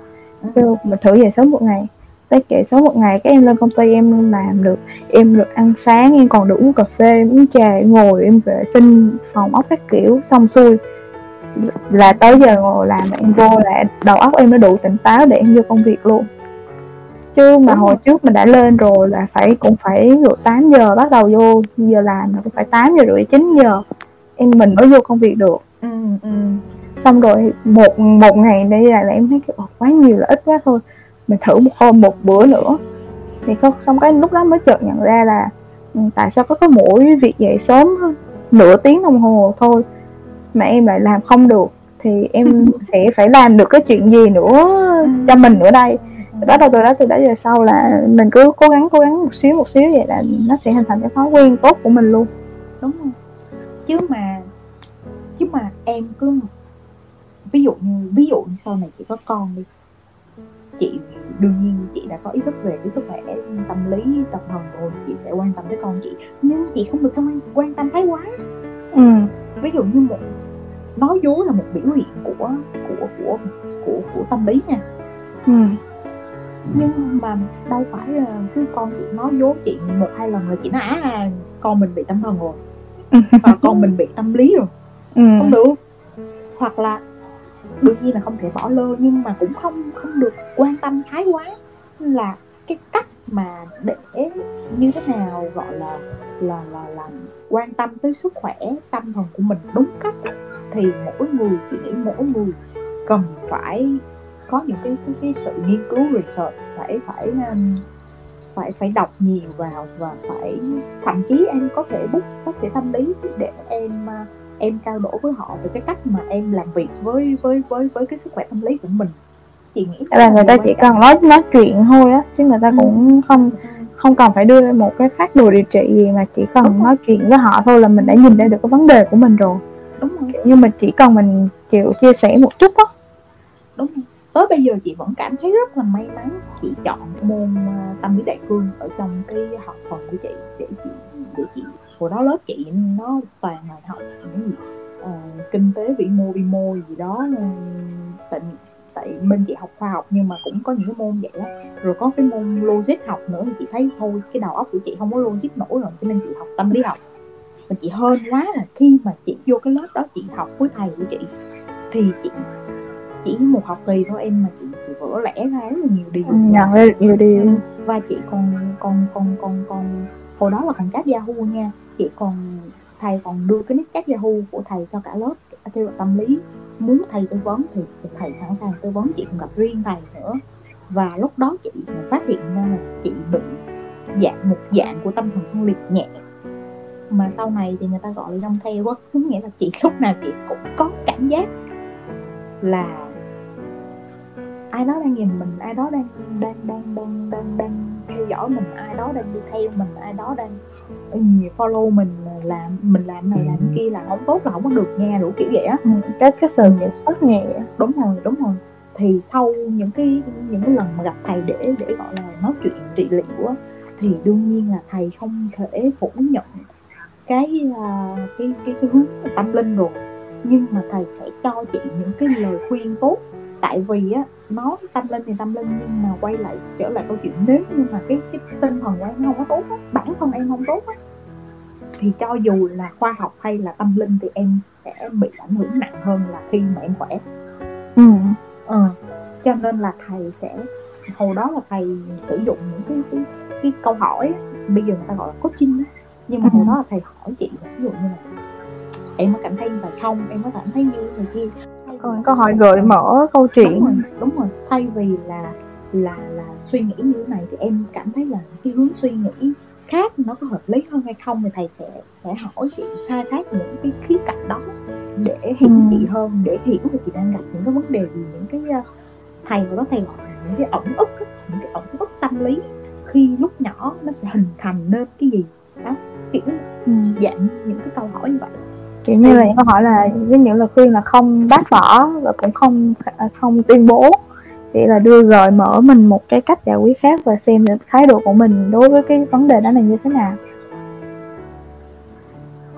Speaker 2: Kêu mình thử dậy sớm một ngày. Tới dậy sớm một ngày cái em lên công ty em làm được em được ăn sáng em còn được uống cà phê uống trà em ngồi em vệ sinh phòng ốc các kiểu xong xuôi. Là tới giờ ngồi làm em vô là đầu óc em nó đủ tỉnh táo để em vô công việc luôn chứ mà
Speaker 3: Đúng
Speaker 2: hồi
Speaker 3: rồi.
Speaker 2: trước mình đã lên rồi là phải cũng phải rồi 8 giờ bắt đầu vô giờ làm là cũng phải 8 giờ rưỡi 9 giờ em mình mới vô công việc được.
Speaker 3: Ừ, ừ.
Speaker 2: xong rồi một một ngày đây là, là em thấy kiểu, "Ồ, quá nhiều là ít quá thôi. Mình thử một hôm một bữa nữa. Thì không xong cái lúc đó mới chợt nhận ra là ừ, tại sao có cái mỗi việc dậy sớm nửa tiếng đồng hồ thôi mà em lại làm không được? Thì em *laughs* sẽ phải làm được cái chuyện gì nữa cho mình nữa đây bắt đầu từ đó từ đó giờ sau là mình cứ cố gắng cố gắng một xíu một xíu vậy là nó sẽ hình thành cái thói quen tốt của mình luôn.
Speaker 3: Đúng không chứ mà chứ mà em cứ ví dụ như ví dụ như sau này chị có con đi chị đương nhiên chị đã có ý thức về cái sức khỏe tâm lý tâm thần rồi chị sẽ quan tâm tới con chị. Nhưng chị không được quan quan tâm thái quá.
Speaker 2: Ừ.
Speaker 3: Ví dụ như một nói dối là một biểu hiện của của của của của tâm lý nha.
Speaker 2: Ừ
Speaker 3: nhưng mà đâu phải là cứ con chị nói dối chị một hai lần là chị nói à con mình bị tâm thần rồi. *laughs* Hoặc con mình bị tâm lý rồi.
Speaker 2: Ừ.
Speaker 3: Không được. Hoặc là đương nhiên là không thể bỏ lơ nhưng mà cũng không không được quan tâm thái quá. Là cái cách mà để như thế nào gọi là là là là quan tâm tới sức khỏe tâm thần của mình đúng cách thì mỗi người chị nghĩ mỗi người cần phải có những cái cái, cái sự nghiên cứu research phải phải um, phải phải đọc nhiều vào và phải thậm chí em có thể book bác sĩ tâm lý để em uh, em trao đổi với họ về cái cách mà em làm việc với với với với cái sức khỏe tâm lý của mình. Chị nghĩ
Speaker 2: là người ta chỉ cần nói nói chuyện thôi á chứ người ta
Speaker 3: Ừ.
Speaker 2: cũng không không cần phải đưa ra một cái phát đồ điều trị gì mà chỉ cần
Speaker 3: Đúng rồi.
Speaker 2: nói chuyện với họ thôi là mình đã nhìn ra được cái vấn đề của mình rồi.
Speaker 3: Đúng rồi.
Speaker 2: Kiểu như mình chỉ cần mình chịu chia sẻ một chút á.
Speaker 3: Đúng rồi tới bây giờ chị vẫn cảm thấy rất là may mắn chị chọn môn ờ, tâm lý đại cương ở trong cái học phần của chị để chị để chị hồi đó lớp chị nó toàn là học những gì uh, kinh tế vĩ mô vi mô gì đó ờ, tại tại bên chị học khoa học nhưng mà cũng có những cái môn vậy đó. Rồi có cái môn logic học nữa thì chị thấy thôi cái đầu óc của chị không có logic nổi rồi cho nên chị học tâm lý học. Mà chị hơn quá là khi mà chị vô cái lớp đó chị học với thầy của chị thì chị chỉ một học kỳ thôi em mà chị, chị vỡ lẽ ra rất là nhiều điều.
Speaker 2: Ừ, nhận ra nhiều điều.
Speaker 3: Và chị còn còn còn còn còn hồi đó là còn chat Yahoo nha. Chị còn thầy còn đưa cái nick chat Yahoo của thầy cho cả lớp theo luật tâm lý. Muốn thầy tư vấn thì thầy sẵn sàng tư vấn chị còn gặp riêng thầy nữa. Và lúc đó chị phát hiện ra là chị bị dạng một dạng của tâm thần phân liệt nhẹ. Mà sau này thì người ta gọi là trong theo có nghĩa là chị lúc nào chị cũng có cảm giác là ai đó đang nhìn mình ai đó đang đang đang đang đang đang theo dõi mình ai đó đang đi theo mình ai đó đang follow mình làm mình làm này làm kia là không tốt là không có được nha đủ kiểu vậy á.
Speaker 2: Ừ, cái cái sự kiểm soát nhẹ
Speaker 3: đúng rồi đúng rồi. Thì sau những cái những cái lần mà gặp thầy để để gọi là nói chuyện trị liệu á thì đương nhiên là thầy không thể phủ nhận cái à, cái cái cái hướng tâm linh rồi. Nhưng mà thầy sẽ cho chị những cái lời khuyên tốt tại vì á nói tâm linh thì tâm linh nhưng mà quay lại trở lại câu chuyện nếu như mà cái cái tinh thần của em không có tốt á bản thân em không tốt á thì cho dù là khoa học hay là tâm linh thì em sẽ bị ảnh hưởng nặng hơn là khi mà em khỏe
Speaker 2: ừ.
Speaker 3: ờ. cho nên là thầy sẽ hồi đó là thầy sử dụng những cái cái, cái câu hỏi bây giờ người ta gọi là coaching á nhưng mà hồi đó là thầy hỏi chị ví dụ như là em có cảm thấy như vậy không em có cảm thấy như này kia
Speaker 2: còn câu hỏi gợi mở câu chuyện.
Speaker 3: Đúng rồi, đúng rồi. Thay vì là là là suy nghĩ như thế này thì em cảm thấy là cái hướng suy nghĩ khác nó có hợp lý hơn hay không thì thầy sẽ sẽ hỏi chị khai thác những cái khía cạnh đó để hiểu
Speaker 2: Ừ.
Speaker 3: chị hơn để hiểu là chị đang gặp những cái vấn đề gì những cái uh, thầy có thầy gọi là những cái ẩn ức những cái ẩn ức tâm lý khi lúc nhỏ nó sẽ hình thành nên cái gì đó. Kiểu
Speaker 2: ừ.
Speaker 3: dạng những cái câu hỏi như vậy
Speaker 2: kiểu như là câu hỏi là với những lời khuyên là không bác bỏ và cũng không à, không tuyên bố. Chỉ là đưa gợi mở mình một cái cách giải quyết khác và xem được thái độ của mình đối với cái vấn đề đó là như thế nào.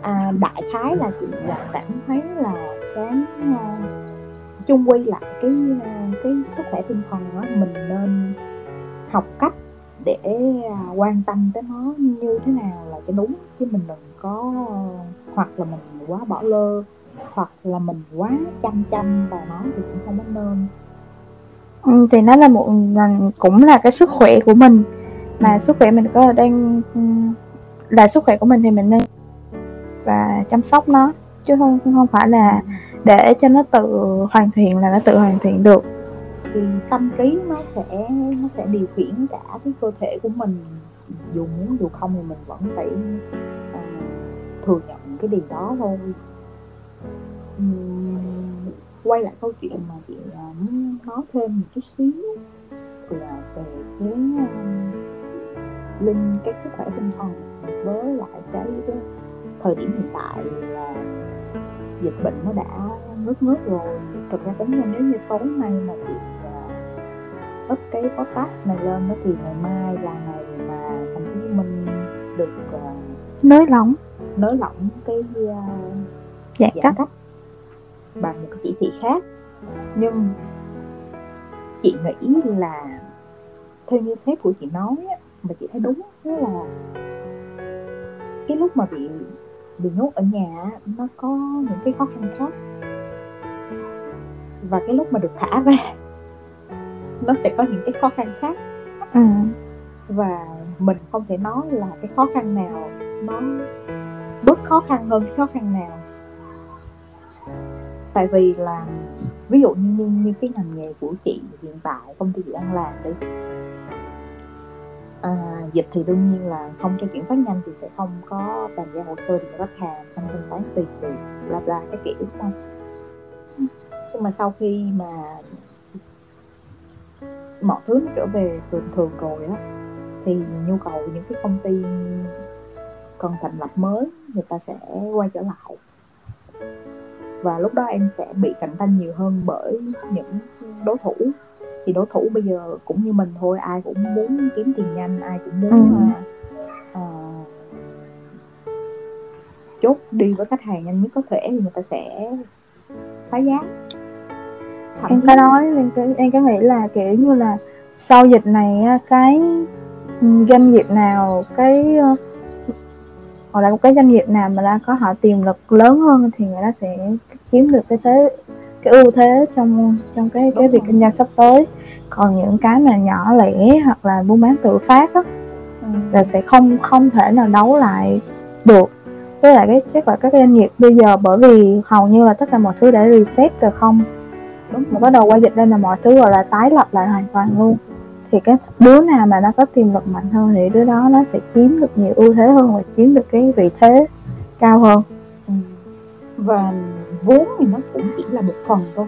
Speaker 3: À, đại khái là chị là cảm thấy là cái uh, chung quy lại cái uh, cái sức khỏe tinh thần đó mình nên học cách để uh, quan tâm tới nó như thế nào là cho đúng chứ mình đừng có hoặc là mình quá bỏ lơ hoặc là mình quá chăm chăm vào nó thì cũng không có nên.
Speaker 2: Ừ, thì nó là một là cũng là cái sức khỏe của mình. Mà sức khỏe mình có đang ừ, là sức khỏe của mình thì mình nên và chăm sóc nó chứ không không phải là để cho nó tự hoàn thiện là nó tự hoàn thiện được.
Speaker 3: Thì tâm trí nó sẽ nó sẽ điều khiển cả cái cơ thể của mình dù muốn dù không thì mình vẫn phải uh, thừa nhận cái điều đó thôi. Uhm, quay lại câu chuyện mà chị à, muốn nói thêm một chút xíu là về cái linh cái sức khỏe tinh thần với lại cái, cái thời điểm hiện tại là dịch bệnh nó đã ngớt ngớt rồi. Thực ra tính ra nếu như tối nay mà chị à, up cái podcast này lên đó thì ngày mai là ngày mà thành phố Hồ Chí Minh được uh,
Speaker 2: nới lỏng
Speaker 3: nới lỏng cái uh,
Speaker 2: giãn cách.
Speaker 3: cách bằng một cái chỉ thị khác. Nhưng chị nghĩ là theo như sếp của chị nói á, mà chị thấy đúng đó là cái lúc mà bị bị nhốt ở nhà nó có những cái khó khăn khác. Và cái lúc mà được thả ra nó sẽ có những cái khó khăn khác.
Speaker 2: Ừ.
Speaker 3: và mình không thể nói là cái khó khăn nào nó bớt khó khăn hơn khó khăn nào. Tại vì là ví dụ như như, như cái ngành nghề của chị hiện tại công ty chị đang làm đi à, dịch thì đương nhiên là không cho chuyển phát nhanh thì sẽ không có bàn giao hồ sơ để khách hàng không thanh toán tiền tiền bla bla cái kiểu không? Nhưng mà sau khi mà mọi thứ nó trở về bình thường rồi á thì nhu cầu những cái công ty cần thành lập mới người ta sẽ quay trở lại. Và lúc đó em sẽ bị cạnh tranh nhiều hơn bởi những đối thủ. Thì đối thủ bây giờ cũng như mình thôi ai cũng muốn kiếm tiền nhanh ai cũng muốn
Speaker 2: Ừ.
Speaker 3: uh, uh, chốt đi với khách hàng nhanh nhất có thể thì người ta sẽ phá giá. Thậm
Speaker 2: em có nói em có, em có nghĩ là kiểu như là sau dịch này cái doanh nghiệp nào cái ờ, hoặc là một cái doanh nghiệp nào mà đã có họ tiềm lực lớn hơn thì người ta sẽ chiếm được cái thế cái ưu thế trong trong cái cái
Speaker 3: Đúng
Speaker 2: việc
Speaker 3: rồi.
Speaker 2: kinh doanh sắp tới còn những cái mà nhỏ lẻ hoặc là buôn bán tự phát á,
Speaker 3: Ừ.
Speaker 2: là sẽ không không thể nào đấu lại được với lại cái chắc là các doanh nghiệp bây giờ bởi vì hầu như là tất cả mọi thứ đã reset rồi không
Speaker 3: đúng
Speaker 2: bắt đầu qua dịch đây là mọi thứ gọi là tái lập lại hoàn toàn luôn thì cái đứa nào mà nó có tiềm lực mạnh hơn thì đứa đó nó sẽ chiếm được nhiều ưu thế hơn và chiếm được cái vị thế cao hơn
Speaker 3: Ừ. và vốn thì nó cũng chỉ là một phần thôi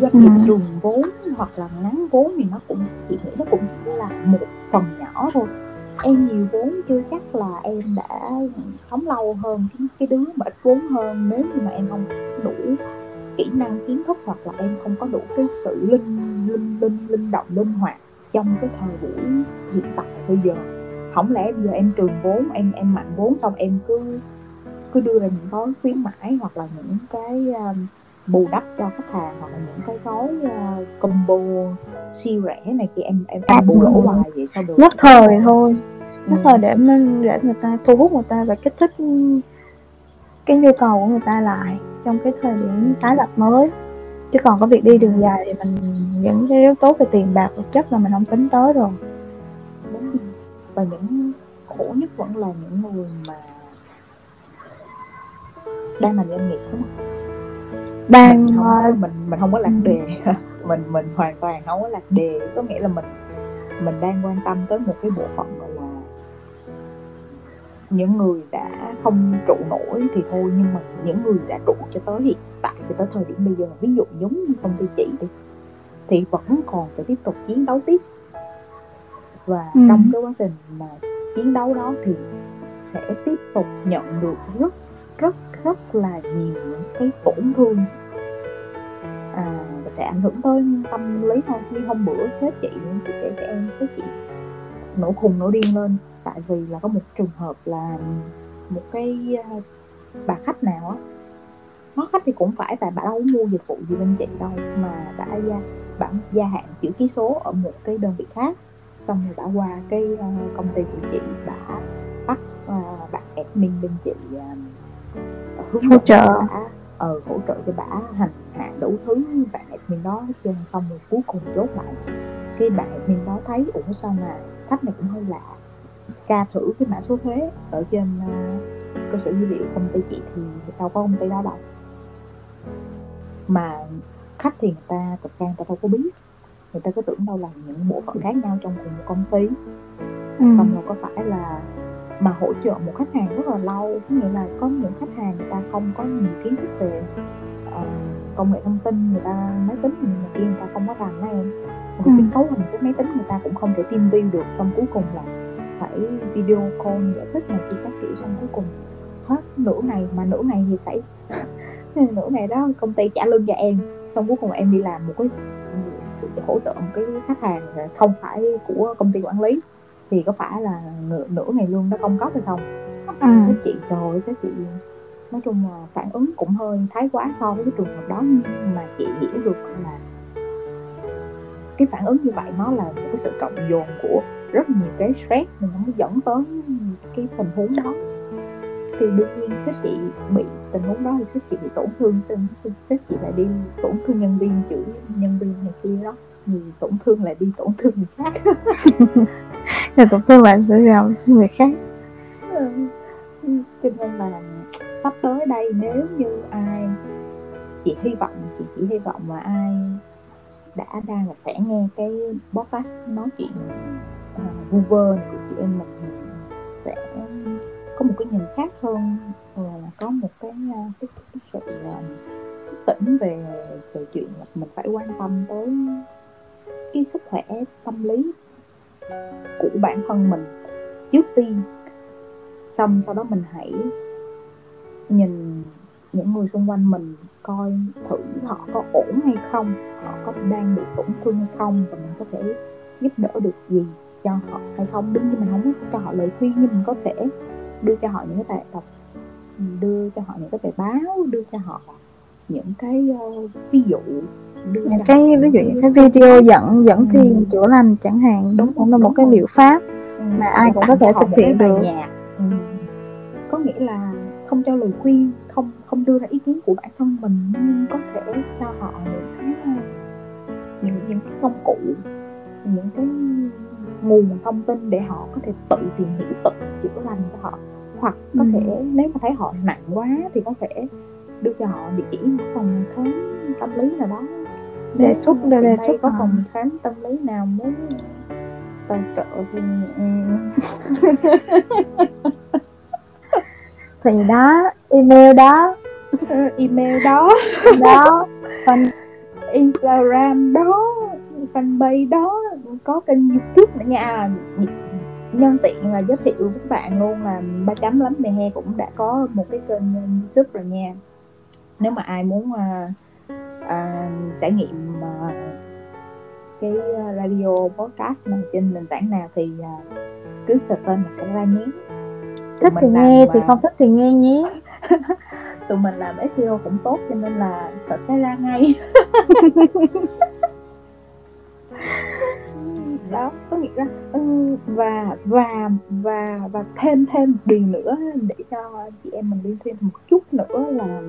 Speaker 3: doanh
Speaker 2: Ừ.
Speaker 3: nghiệp trùng vốn hoặc là ngắn vốn thì nó cũng chị nghĩ nó cũng chỉ là một phần nhỏ thôi em nhiều vốn chưa chắc là em đã sống lâu hơn cái, cái đứa mà ít vốn hơn nếu như mà em không đủ kỹ năng kiến thức hoặc là em không có đủ cái sự linh linh linh linh động linh hoạt trong cái thời buổi hiện tại bây giờ. Không lẽ bây giờ em trường vốn em em mạnh vốn xong em cứ cứ đưa ra những gói khuyến mãi hoặc là những cái um, bù đắp cho khách hàng hoặc là những cái gói uh, combo siêu rẻ này kia em em em bù lỗ hoài vậy sao được.
Speaker 2: Nhất thời thôi. Nhất
Speaker 3: Ừ.
Speaker 2: thời để để người ta thu hút người ta và kích thích cái nhu cầu của người ta lại trong cái thời điểm tái lập mới chứ còn có việc đi đường dài thì mình những cái yếu tố về tiền bạc vật chất là mình không tính tới rồi.
Speaker 3: Và những khổ nhất vẫn là những người mà đang làm doanh nghiệp đúng không?
Speaker 2: Đang
Speaker 3: mình không
Speaker 2: ờ,
Speaker 3: mình mình không có lạc đề. *laughs* Mình mình hoàn toàn không có lạc đề. Có nghĩa là mình mình đang quan tâm tới một cái bộ phận những người đã không trụ nổi thì thôi nhưng mà những người đã trụ cho tới hiện tại cho tới thời điểm bây giờ ví dụ giống như công ty chị đi thì vẫn còn phải tiếp tục chiến đấu tiếp. Và
Speaker 2: Ừ.
Speaker 3: trong cái quá trình mà chiến đấu đó thì sẽ tiếp tục nhận được rất rất rất là nhiều những cái tổn thương. À, sẽ ảnh hưởng tới tâm lý thôi như hôm bữa sếp chị chị kể cho em sếp chị nổ khùng nổ điên lên tại vì là có một trường hợp là một cái à, bà khách nào á nói khách thì cũng phải tại bà đâu có mua dịch vụ gì bên chị đâu mà đã gia bản gia hạn chữ ký số ở một cái đơn vị khác. Xong rồi đã qua cái à, công ty của chị đã bắt à, bạn admin bên chị hướng
Speaker 2: Hỗ trợ.
Speaker 3: bả ờ, hỗ trợ cho bả hành hạ đủ thứ bạn admin đó hết trơn. Xong rồi cuối cùng chốt lại cái bạn admin đó thấy ủa sao mà khách này cũng hơi lạ tra thử cái mã số thuế ở trên à, cơ sở dữ liệu công ty chị thì đâu có công ty đó đâu. Mà khách thì người ta thực ra người ta đâu có biết. Người ta cứ tưởng đâu là những bộ phận khác nhau trong cùng một công ty.
Speaker 2: Ừ.
Speaker 3: xong rồi có phải là mà hỗ trợ một khách hàng rất là lâu. Có nghĩa là có những khách hàng người ta không có nhiều kiến thức về ờ, công nghệ thông tin người ta máy tính mà kia người ta không có rành đó em. Rồi
Speaker 2: Ừ.
Speaker 3: cái cấu hình của máy tính người ta cũng không thể team view được. Xong cuối cùng là phải video call giải thích này kia các kiểu xong cuối cùng. Hết nửa ngày mà nửa ngày thì phải *laughs* nửa ngày đó công ty trả lương cho em. Xong cuối cùng em đi làm một cái hỗ trợ một cái khách hàng không phải của công ty quản lý. Thì có phải là nửa, nửa ngày lương đó công góp hay không?
Speaker 2: Ừ.
Speaker 3: sếp chị trời ơi sếp chị nói chung là phản ứng cũng hơi thái quá so với cái trường hợp đó. Nhưng mà chị hiểu được là cái phản ứng như vậy nó là một cái sự cộng dồn của rất nhiều cái stress nên nó dẫn tới cái tình huống đó. Thì đương nhiên sếp chị bị tình huống đó thì sếp chị bị tổn thương sếp chị lại đi tổn thương nhân viên chửi nhân viên này kia đó. Thì tổn thương lại đi tổn thương người khác. *laughs*
Speaker 2: Rồi tổn thương bạn sẽ làm người khác.
Speaker 3: Ừ. cho nên là sắp tới đây nếu như ai chị hy vọng chị chỉ hy vọng là ai đã đang là sẽ nghe cái podcast nói chuyện À, uh, Hoover này của chị em mình thì sẽ có một cái nhìn khác hơn. Và là có một cái à, cái, cái sự uh, thức tỉnh về về chuyện là mình phải quan tâm tới cái sức khỏe tâm lý của bản thân mình trước tiên. Xong sau đó mình hãy nhìn những người xung quanh mình coi thử họ có ổn hay không họ có đang bị tổn thương hay không và mình có thể giúp đỡ được gì cho họ hay không đương nhiên mình không có cho họ lời khuyên nhưng mình có thể đưa cho họ những cái bài đọc đưa cho họ những cái bài báo đưa cho họ những cái uh, ví dụ đưa
Speaker 2: những cái
Speaker 3: họ
Speaker 2: ví dụ
Speaker 3: những
Speaker 2: cái video dẫn dẫn
Speaker 3: Ừ.
Speaker 2: thiền chữa lành chẳng hạn
Speaker 3: Đúng,
Speaker 2: cũng là một
Speaker 3: đúng
Speaker 2: cái liệu pháp
Speaker 3: Ừ,
Speaker 2: mà ai cũng có thể thực hiện được.
Speaker 3: nhạc. Ừ. có nghĩa là không cho lời khuyên không không đưa ra ý kiến của bản thân mình nhưng có thể cho họ những cái những những cái công cụ những cái nguồn thông tin để họ có thể tự tìm hiểu tự chữa lành cho họ. Hoặc có
Speaker 2: Ừ.
Speaker 3: thể nếu mà thấy họ nặng quá thì có thể đưa cho họ địa chỉ một phòng khám tâm lý nào đó.
Speaker 2: Đề xuất-
Speaker 3: mà
Speaker 2: đề- xuất
Speaker 3: có phòng khám tâm lý nào muốn tài trợ thì ừ, *laughs*
Speaker 2: thì đó email đó.
Speaker 3: Email đó.
Speaker 2: Đó fan
Speaker 3: Instagram đó fanpage đó có kênh youtube nữa nha. Nhân tiện là giới thiệu với các bạn luôn là ba chấm lắm. Mè he cũng đã có một cái kênh youtube rồi nha. Nếu mà ai muốn à, à, trải nghiệm à, cái uh, radio podcast này trên nền tảng nào thì uh, cứ search tên là sẽ ra nhé.
Speaker 2: Thích thì nghe thì không thích thì nghe nhé. *laughs*
Speaker 3: Tụi mình làm SEO cũng tốt cho nên là search sẽ ra ngay đó có nghĩa là ừ, và và và và thêm thêm một điều nữa để cho chị em mình đi thêm một chút nữa là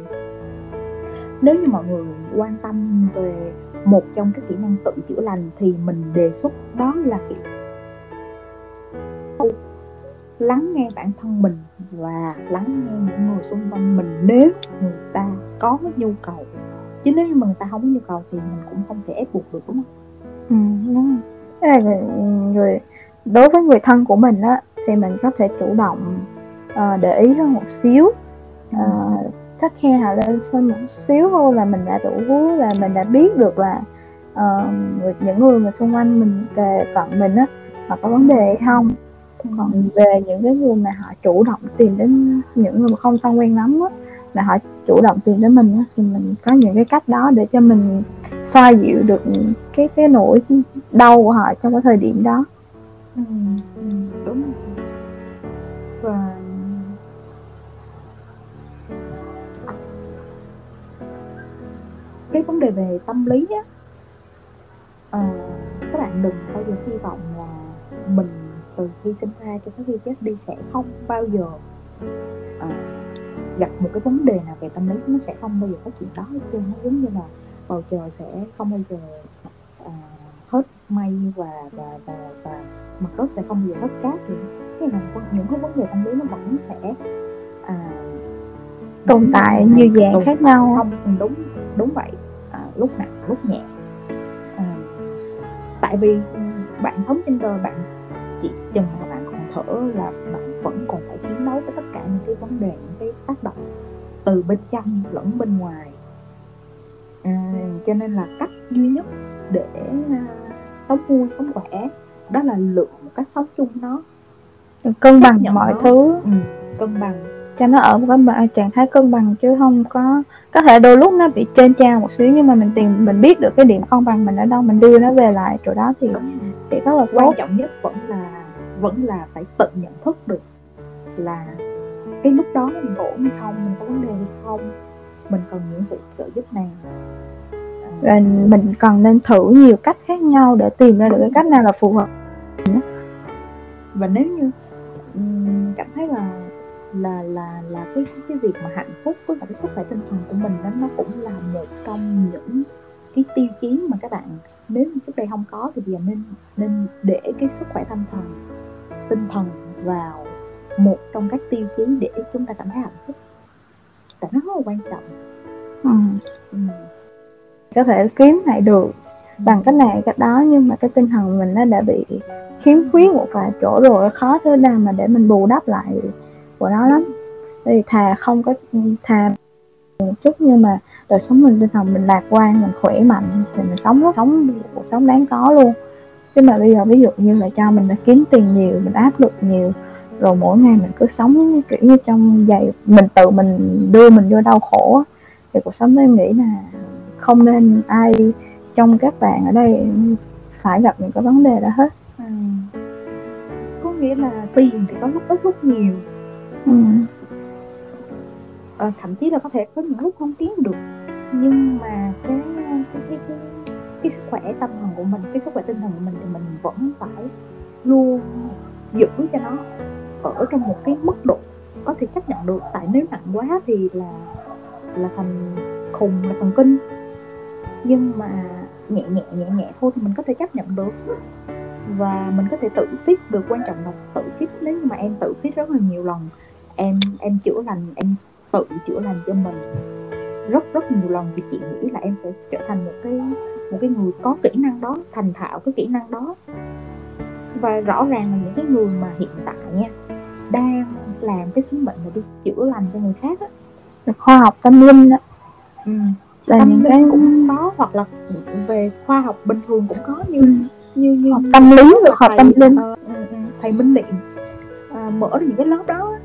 Speaker 3: nếu như mọi người quan tâm về một trong các kỹ năng tự chữa lành thì mình đề xuất đó là kỹ lắng nghe bản thân mình và lắng nghe những người xung quanh mình nếu người ta có nhu cầu. Chứ nếu như mà người ta không có nhu cầu thì mình cũng không thể ép buộc được đúng không?
Speaker 2: Ừ, đúng cái này người đối với người thân của mình á thì mình có thể chủ động uh, để ý hơn một xíu. Uh, khắc khe họ lên hơn một xíu thôi là mình đã đủ là mình đã biết được là uh, những người mà xung quanh mình kề cận mình á họ có vấn đề hay không. Còn về những cái người mà họ chủ động tìm đến những người mà không thân quen lắm á là họ chủ động tìm đến mình á thì mình có những cái cách đó để cho mình xoa dịu được cái cái nỗi đau của họ trong cái thời điểm đó.
Speaker 3: Ừ, ừ đúng. Và cái vấn đề về tâm lý á à, các bạn đừng bao giờ hy vọng là mình từ khi sinh ra cho tới khi chết đi sẽ không bao giờ à, gặp một cái vấn đề nào về tâm lý nó sẽ không bao giờ có chuyện đó hết trơn nó giống như là bầu trời sẽ không bao giờ à, hết mây và và và và mặt đất sẽ không bao giờ hết cát thì cái là những cái vấn đề tâm lý nó vẫn sẽ à,
Speaker 2: tồn tại như dạng khác nhau.
Speaker 3: xong đúng đúng vậy. À, lúc nặng lúc nhẹ. À, tại vì bạn sống trên đời bạn chỉ chừng mà bạn còn thở là bạn vẫn còn phải chiến đấu với tất cả những cái vấn đề những cái tác động từ bên trong lẫn bên ngoài à, cho nên là cách duy nhất để uh, sống vui sống khỏe đó là lựa một cách sống chung nó.
Speaker 2: Cân bằng mọi nó. thứ.
Speaker 3: Ừ, cân bằng.
Speaker 2: Cho nó ở một cái trạng thái cân bằng chứ không có có thể đôi lúc nó bị trên trao một xíu nhưng mà mình tìm mình biết được cái điểm cân bằng mình ở đâu mình đưa nó về lại chỗ đó thì thì rất là
Speaker 3: quan trọng nhất vẫn là vẫn là phải tự nhận thức được là cái lúc đó mình ổn hay không mình có vấn đề hay không mình cần những sự trợ giúp nào
Speaker 2: và mình còn nên thử nhiều cách khác nhau để tìm ra được cái cách nào là phù hợp.
Speaker 3: Và nếu như cảm thấy là là là là cái cái việc mà hạnh phúc với cả cái sức khỏe tinh thần của mình đó nó cũng là một trong những cái tiêu chí mà các bạn nếu trước đây không có thì bây giờ nên nên để cái sức khỏe tinh thần tinh thần vào một trong các tiêu chí để chúng ta cảm thấy hạnh phúc nó rất là quan trọng
Speaker 2: ừ. Ừ. có thể kiếm lại được bằng cách này cách đó nhưng mà cái tinh thần mình nó đã bị khiếm khuyết một vài chỗ rồi khó thế nào mà để mình bù đắp lại của nó lắm thì thà không có thà một chút nhưng mà đời sống mình tinh thần mình lạc quan mình khỏe mạnh thì mình sống rất sống cuộc sống đáng có luôn chứ mà bây giờ ví dụ như là cho mình đã kiếm tiền nhiều mình áp lực nhiều rồi mỗi ngày mình cứ sống kiểu như trong giày mình tự mình đưa mình vô đau khổ thì cuộc sống em nghĩ là không nên ai trong các bạn ở đây phải gặp những cái vấn đề đó hết. Ừ.
Speaker 3: có nghĩa là tiền thì có lúc ít lúc nhiều. Ừ. à, thậm chí là có thể có những lúc không kiếm được. Nhưng mà cái cái cái, cái, cái sức khỏe tâm thần của mình cái sức khỏe tinh thần của mình thì mình vẫn phải luôn giữ cho nó ở trong một cái mức độ có thể chấp nhận được. Tại nếu nặng quá thì là là thành khùng, là thần kinh. Nhưng mà nhẹ nhẹ nhẹ nhẹ thôi thì mình có thể chấp nhận được. Và mình có thể tự fix được, quan trọng là tự fix. Nếu như mà em tự fix rất là nhiều lần, em em chữa lành, em tự chữa lành cho mình rất rất nhiều lần thì chị nghĩ là em sẽ trở thành một cái một cái người có kỹ năng đó, thành thạo cái kỹ năng đó. Và rõ ràng là những cái người mà hiện tại nha đang làm cái sứ mệnh là đi chữa lành cho người khác á
Speaker 2: khoa học tâm linh đó
Speaker 3: ừ. là tâm những cái cũng có hoặc là về khoa học bình thường cũng có như ừ. như như
Speaker 2: học tâm lý rồi học tâm linh
Speaker 3: uh, thầy minh niệm uh, mở ra những cái lớp đó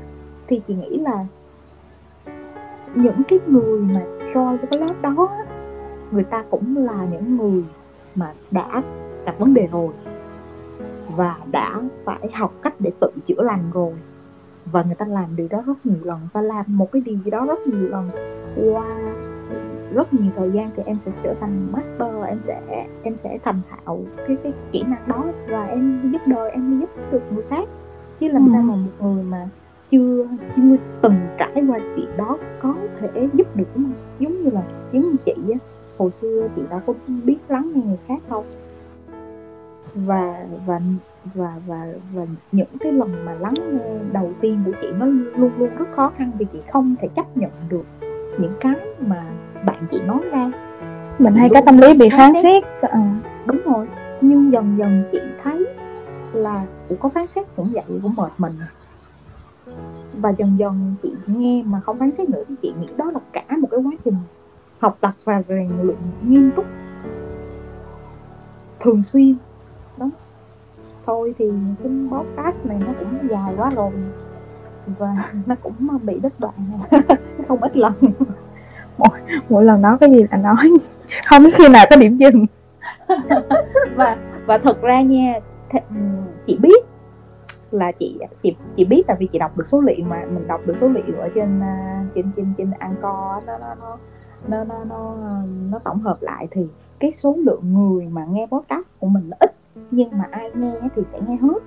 Speaker 3: thì chị nghĩ là những cái người mà join cái lớp đó người ta cũng là những người mà đã gặp vấn đề rồi và đã phải học cách để tự chữa lành rồi và người ta làm điều đó rất nhiều lần và làm một cái điều gì đó rất nhiều lần. Qua rất nhiều thời gian thì em sẽ trở thành master em sẽ em sẽ thành thạo cái cái kỹ năng đó và em giúp đời em giúp được người khác. Chứ làm
Speaker 2: Ừ.
Speaker 3: sao mà một người mà chưa chưa từng trải qua chuyện đó có thể giúp được đúng không? Giống như là giống như chị á hồi xưa chị đâu có biết lắng nghe người khác đâu và và và và và những cái lần mà lắng nghe đầu tiên của chị nó luôn luôn rất khó khăn vì chị không thể chấp nhận được những cái mà bạn chị nói ra.
Speaker 2: Mình hay có tâm lý bị phán xét. Ờ,
Speaker 3: đúng rồi. Nhưng dần dần chị thấy là ủa có phán xét cũng vậy cũng mệt mình. Và dần dần chị nghe mà không phán xét nữa thì chị nghĩ đó là cả một cái quá trình học tập và rèn luyện nghiêm túc. Thường xuyên thôi thì cái podcast này nó cũng dài quá rồi. Và nó cũng bị đứt đoạn. *laughs* Không ít lần.
Speaker 2: Mỗi mỗi lần nói cái gì là nói. Không biết khi nào có điểm dừng. *laughs*
Speaker 3: Và và thật ra nha, th- chị biết là chị chị chị biết tại vì chị đọc được số liệu mà. Mình đọc được số liệu ở trên à, trên trên trên Anchor nó nó nó nó nó nó nó tổng hợp lại thì cái số lượng người mà nghe podcast của mình nó ít nhưng mà ai nghe thì sẽ nghe hết.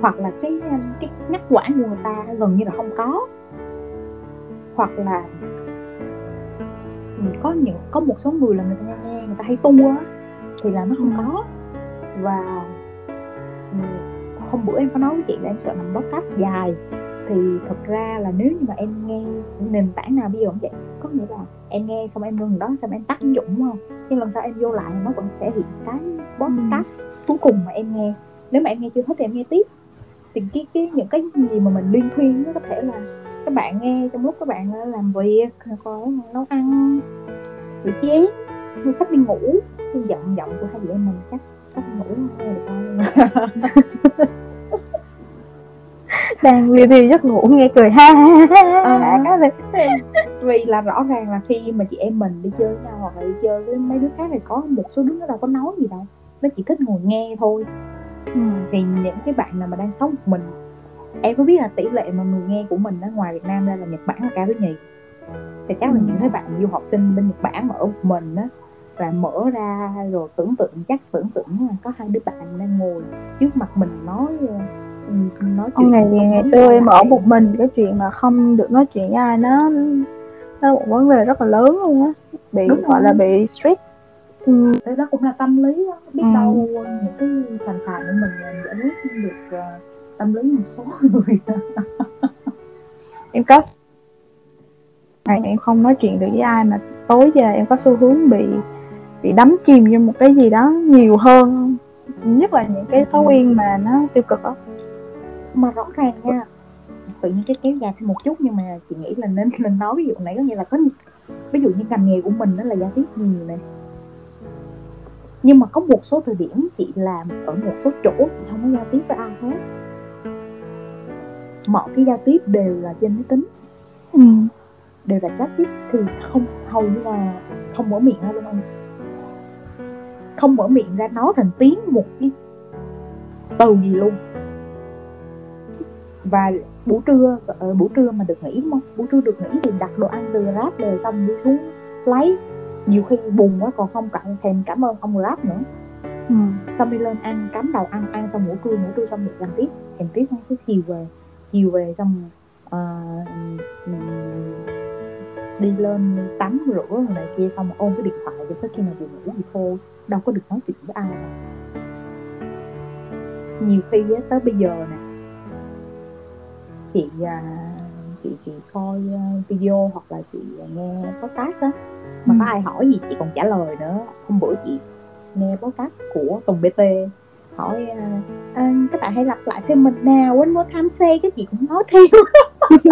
Speaker 3: Hoặc là cái cái ngắt quãng của người ta gần như là không có. Hoặc là ừ, có những có một số người là người ta nghe người ta hay tu á thì là nó không có. Và ừ, hôm bữa em có nói với chị là em sợ làm podcast dài. Thì thật ra là nếu như mà em nghe nền tảng nào bây giờ cũng vậy. Có nghĩa là em nghe xong em ngừng đó xong em tắt ứng dụng đúng không? Nhưng lần sau em vô lại nó vẫn sẽ hiện cái podcast cuối cùng mà em nghe. Nếu mà em nghe chưa hết thì em nghe tiếp. Thì cái cái những cái gì mà mình liên thuyên nó có thể là các bạn nghe trong lúc các bạn ờ, làm việc có nấu ăn rửa chén hay sắp đi ngủ. Thì giọng giọng của hai chị em mình chắc sắp đi ngủ nghe được không *laughs*
Speaker 2: đang thiêu giấc ngủ nghe cười ha ha ha
Speaker 3: Ờ.
Speaker 2: ha này
Speaker 3: vì là rõ ràng là khi mà chị em mình đi chơi với nhau hoặc là đi chơi với mấy đứa khác thì có một số đứa nó đâu có nói gì đâu nó chỉ thích ngồi nghe thôi
Speaker 2: ừ.
Speaker 3: thì những cái bạn nào mà đang sống một mình em có biết là tỷ lệ mà người nghe của mình ở ngoài Việt Nam ra là Nhật Bản là cao thứ nhì thì chắc là
Speaker 2: Ừ.
Speaker 3: những cái bạn du học sinh bên Nhật Bản mà ở một mình á và mở ra rồi tưởng tượng chắc tưởng tượng là có hai đứa bạn đang ngồi trước mặt mình nói ờ, ừ, nói không
Speaker 2: ngày
Speaker 3: nói
Speaker 2: xưa em ở một mình cái chuyện mà không được nói chuyện với ai nó nó một vấn đề rất là lớn luôn á bị
Speaker 3: Đúng
Speaker 2: gọi
Speaker 3: rồi.
Speaker 2: là bị stress ừ.
Speaker 3: Thế đó cũng là tâm lý đó. biết
Speaker 2: Ừ.
Speaker 3: đâu những cái sàn sàn của mình giải quyết được ờ, tâm lý một số *laughs* người
Speaker 2: em có ngày em không nói chuyện được với ai mà tối giờ em có xu hướng bị bị đắm chìm vô một cái gì đó nhiều hơn nhất là những cái thói quen mà nó tiêu cực á
Speaker 3: mà rõ ràng nha tự nhiên cái kéo dài thêm một chút nhưng mà chị nghĩ là nên *laughs* nên nói ví dụ này có nghĩa là có ví dụ như ngành nghề của mình đó là giao tiếp nhiều này nhưng mà có một số thời điểm chị làm ở một số chỗ chị không có giao tiếp với ai hết. Mọi cái giao tiếp đều là trên máy tính.
Speaker 2: Ừ.
Speaker 3: đều là chat tiếp thì không hầu như là không mở miệng ra luôn anh. Không mở miệng ra nói thành tiếng một cái từ gì luôn. Và buổi trưa ờ, buổi trưa mà được nghỉ buổi trưa được nghỉ thì đặt đồ ăn từ grab về xong đi xuống lấy nhiều khi buồn quá còn không cảm thèm cảm ơn ông grab nữa
Speaker 2: Ừ.
Speaker 3: xong đi lên ăn cắm đầu ăn ăn xong ngủ trưa ngủ trưa xong được làm tiếp làm tiếp xong cứ chiều về chiều về xong ừm, đi lên tắm rửa rồi này kia xong ôm cái điện thoại cho tới khi nào buồn ngủ thì thôi đâu có được nói chuyện với ai đâu. nhiều khi tới bây giờ nè chị à, chị chị coi à, video hoặc là chị nghe podcast á. Mà
Speaker 2: Ừ.
Speaker 3: có ai hỏi gì chị còn trả lời nữa. Hôm bữa chị nghe podcast của Tùng BT hỏi à, các bạn hãy lặp lại thêm mình nào quên mất tham xe cái chị cũng nói theo. *laughs*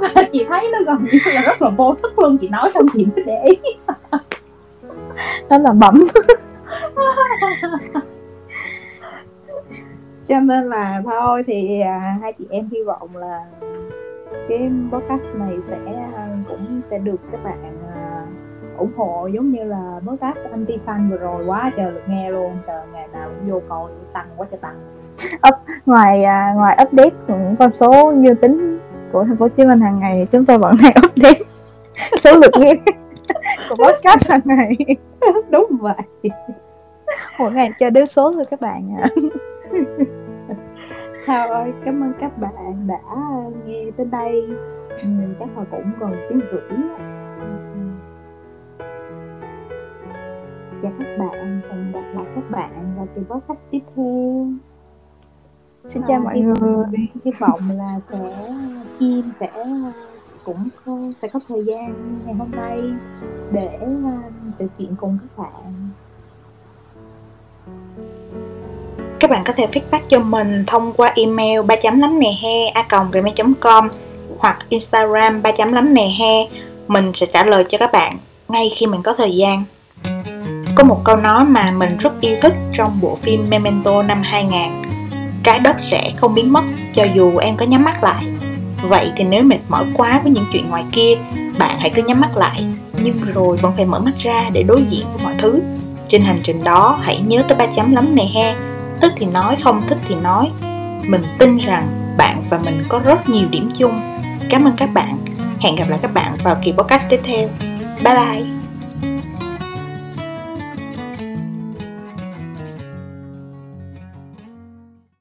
Speaker 3: Và chị thấy nó gần như là rất là vô thức luôn chị nói xong chị mới để ý. *laughs*
Speaker 2: Đó là bẩm *laughs*
Speaker 3: cho nên là thôi thì à, hai chị em hy vọng là cái podcast này sẽ à, cũng sẽ được các bạn à,
Speaker 5: ủng hộ giống như là podcast anti fan vừa rồi. Quá trời được nghe luôn. Trời ngày nào cũng vô coi tăng quá trời tăng.
Speaker 2: Ngoài à, ngoài update những con số như tính của thành phố Hồ Chí Minh hàng ngày chúng tôi vẫn đang update số lượt nghe *laughs* của podcast hàng ngày. *laughs*
Speaker 5: Đúng vậy
Speaker 2: mỗi ngày cho đếm số thôi các bạn ạ. *laughs*
Speaker 5: Thôi cảm ơn các bạn đã nghe tới đây. Ừ, chắc là cũng gần tiếng rưỡi chào các bạn hẹn gặp lại các bạn vào kỳ podcast tiếp theo.
Speaker 2: Xin chào
Speaker 5: À,
Speaker 2: mọi người.
Speaker 5: hy vọng là sẽ Kim sẽ cũng sẽ có thời gian ngày hôm nay để uh, trò chuyện cùng các bạn
Speaker 3: Các bạn có thể feedback cho mình thông qua email ba chấm lắm nè he a gmail.com hoặc Instagram ba chấm lắm nè he. Mình sẽ trả lời cho các bạn ngay khi mình có thời gian. Có một câu nói mà mình rất yêu thích trong bộ phim Memento năm 2000 Trái đất sẽ không biến mất, cho dù em có nhắm mắt lại. Vậy thì nếu mệt mỏi quá với những chuyện ngoài kia, Bạn hãy cứ nhắm mắt lại. Nhưng rồi vẫn phải mở mắt ra để đối diện với mọi thứ. Trên hành trình đó, hãy nhớ tới ba chấm lắm nè he. Thích thì nói, không thích thì nói. Mình tin rằng bạn và mình có rất nhiều điểm chung. Cảm ơn các bạn. Hẹn gặp lại các bạn vào kỳ podcast tiếp theo. Bye bye.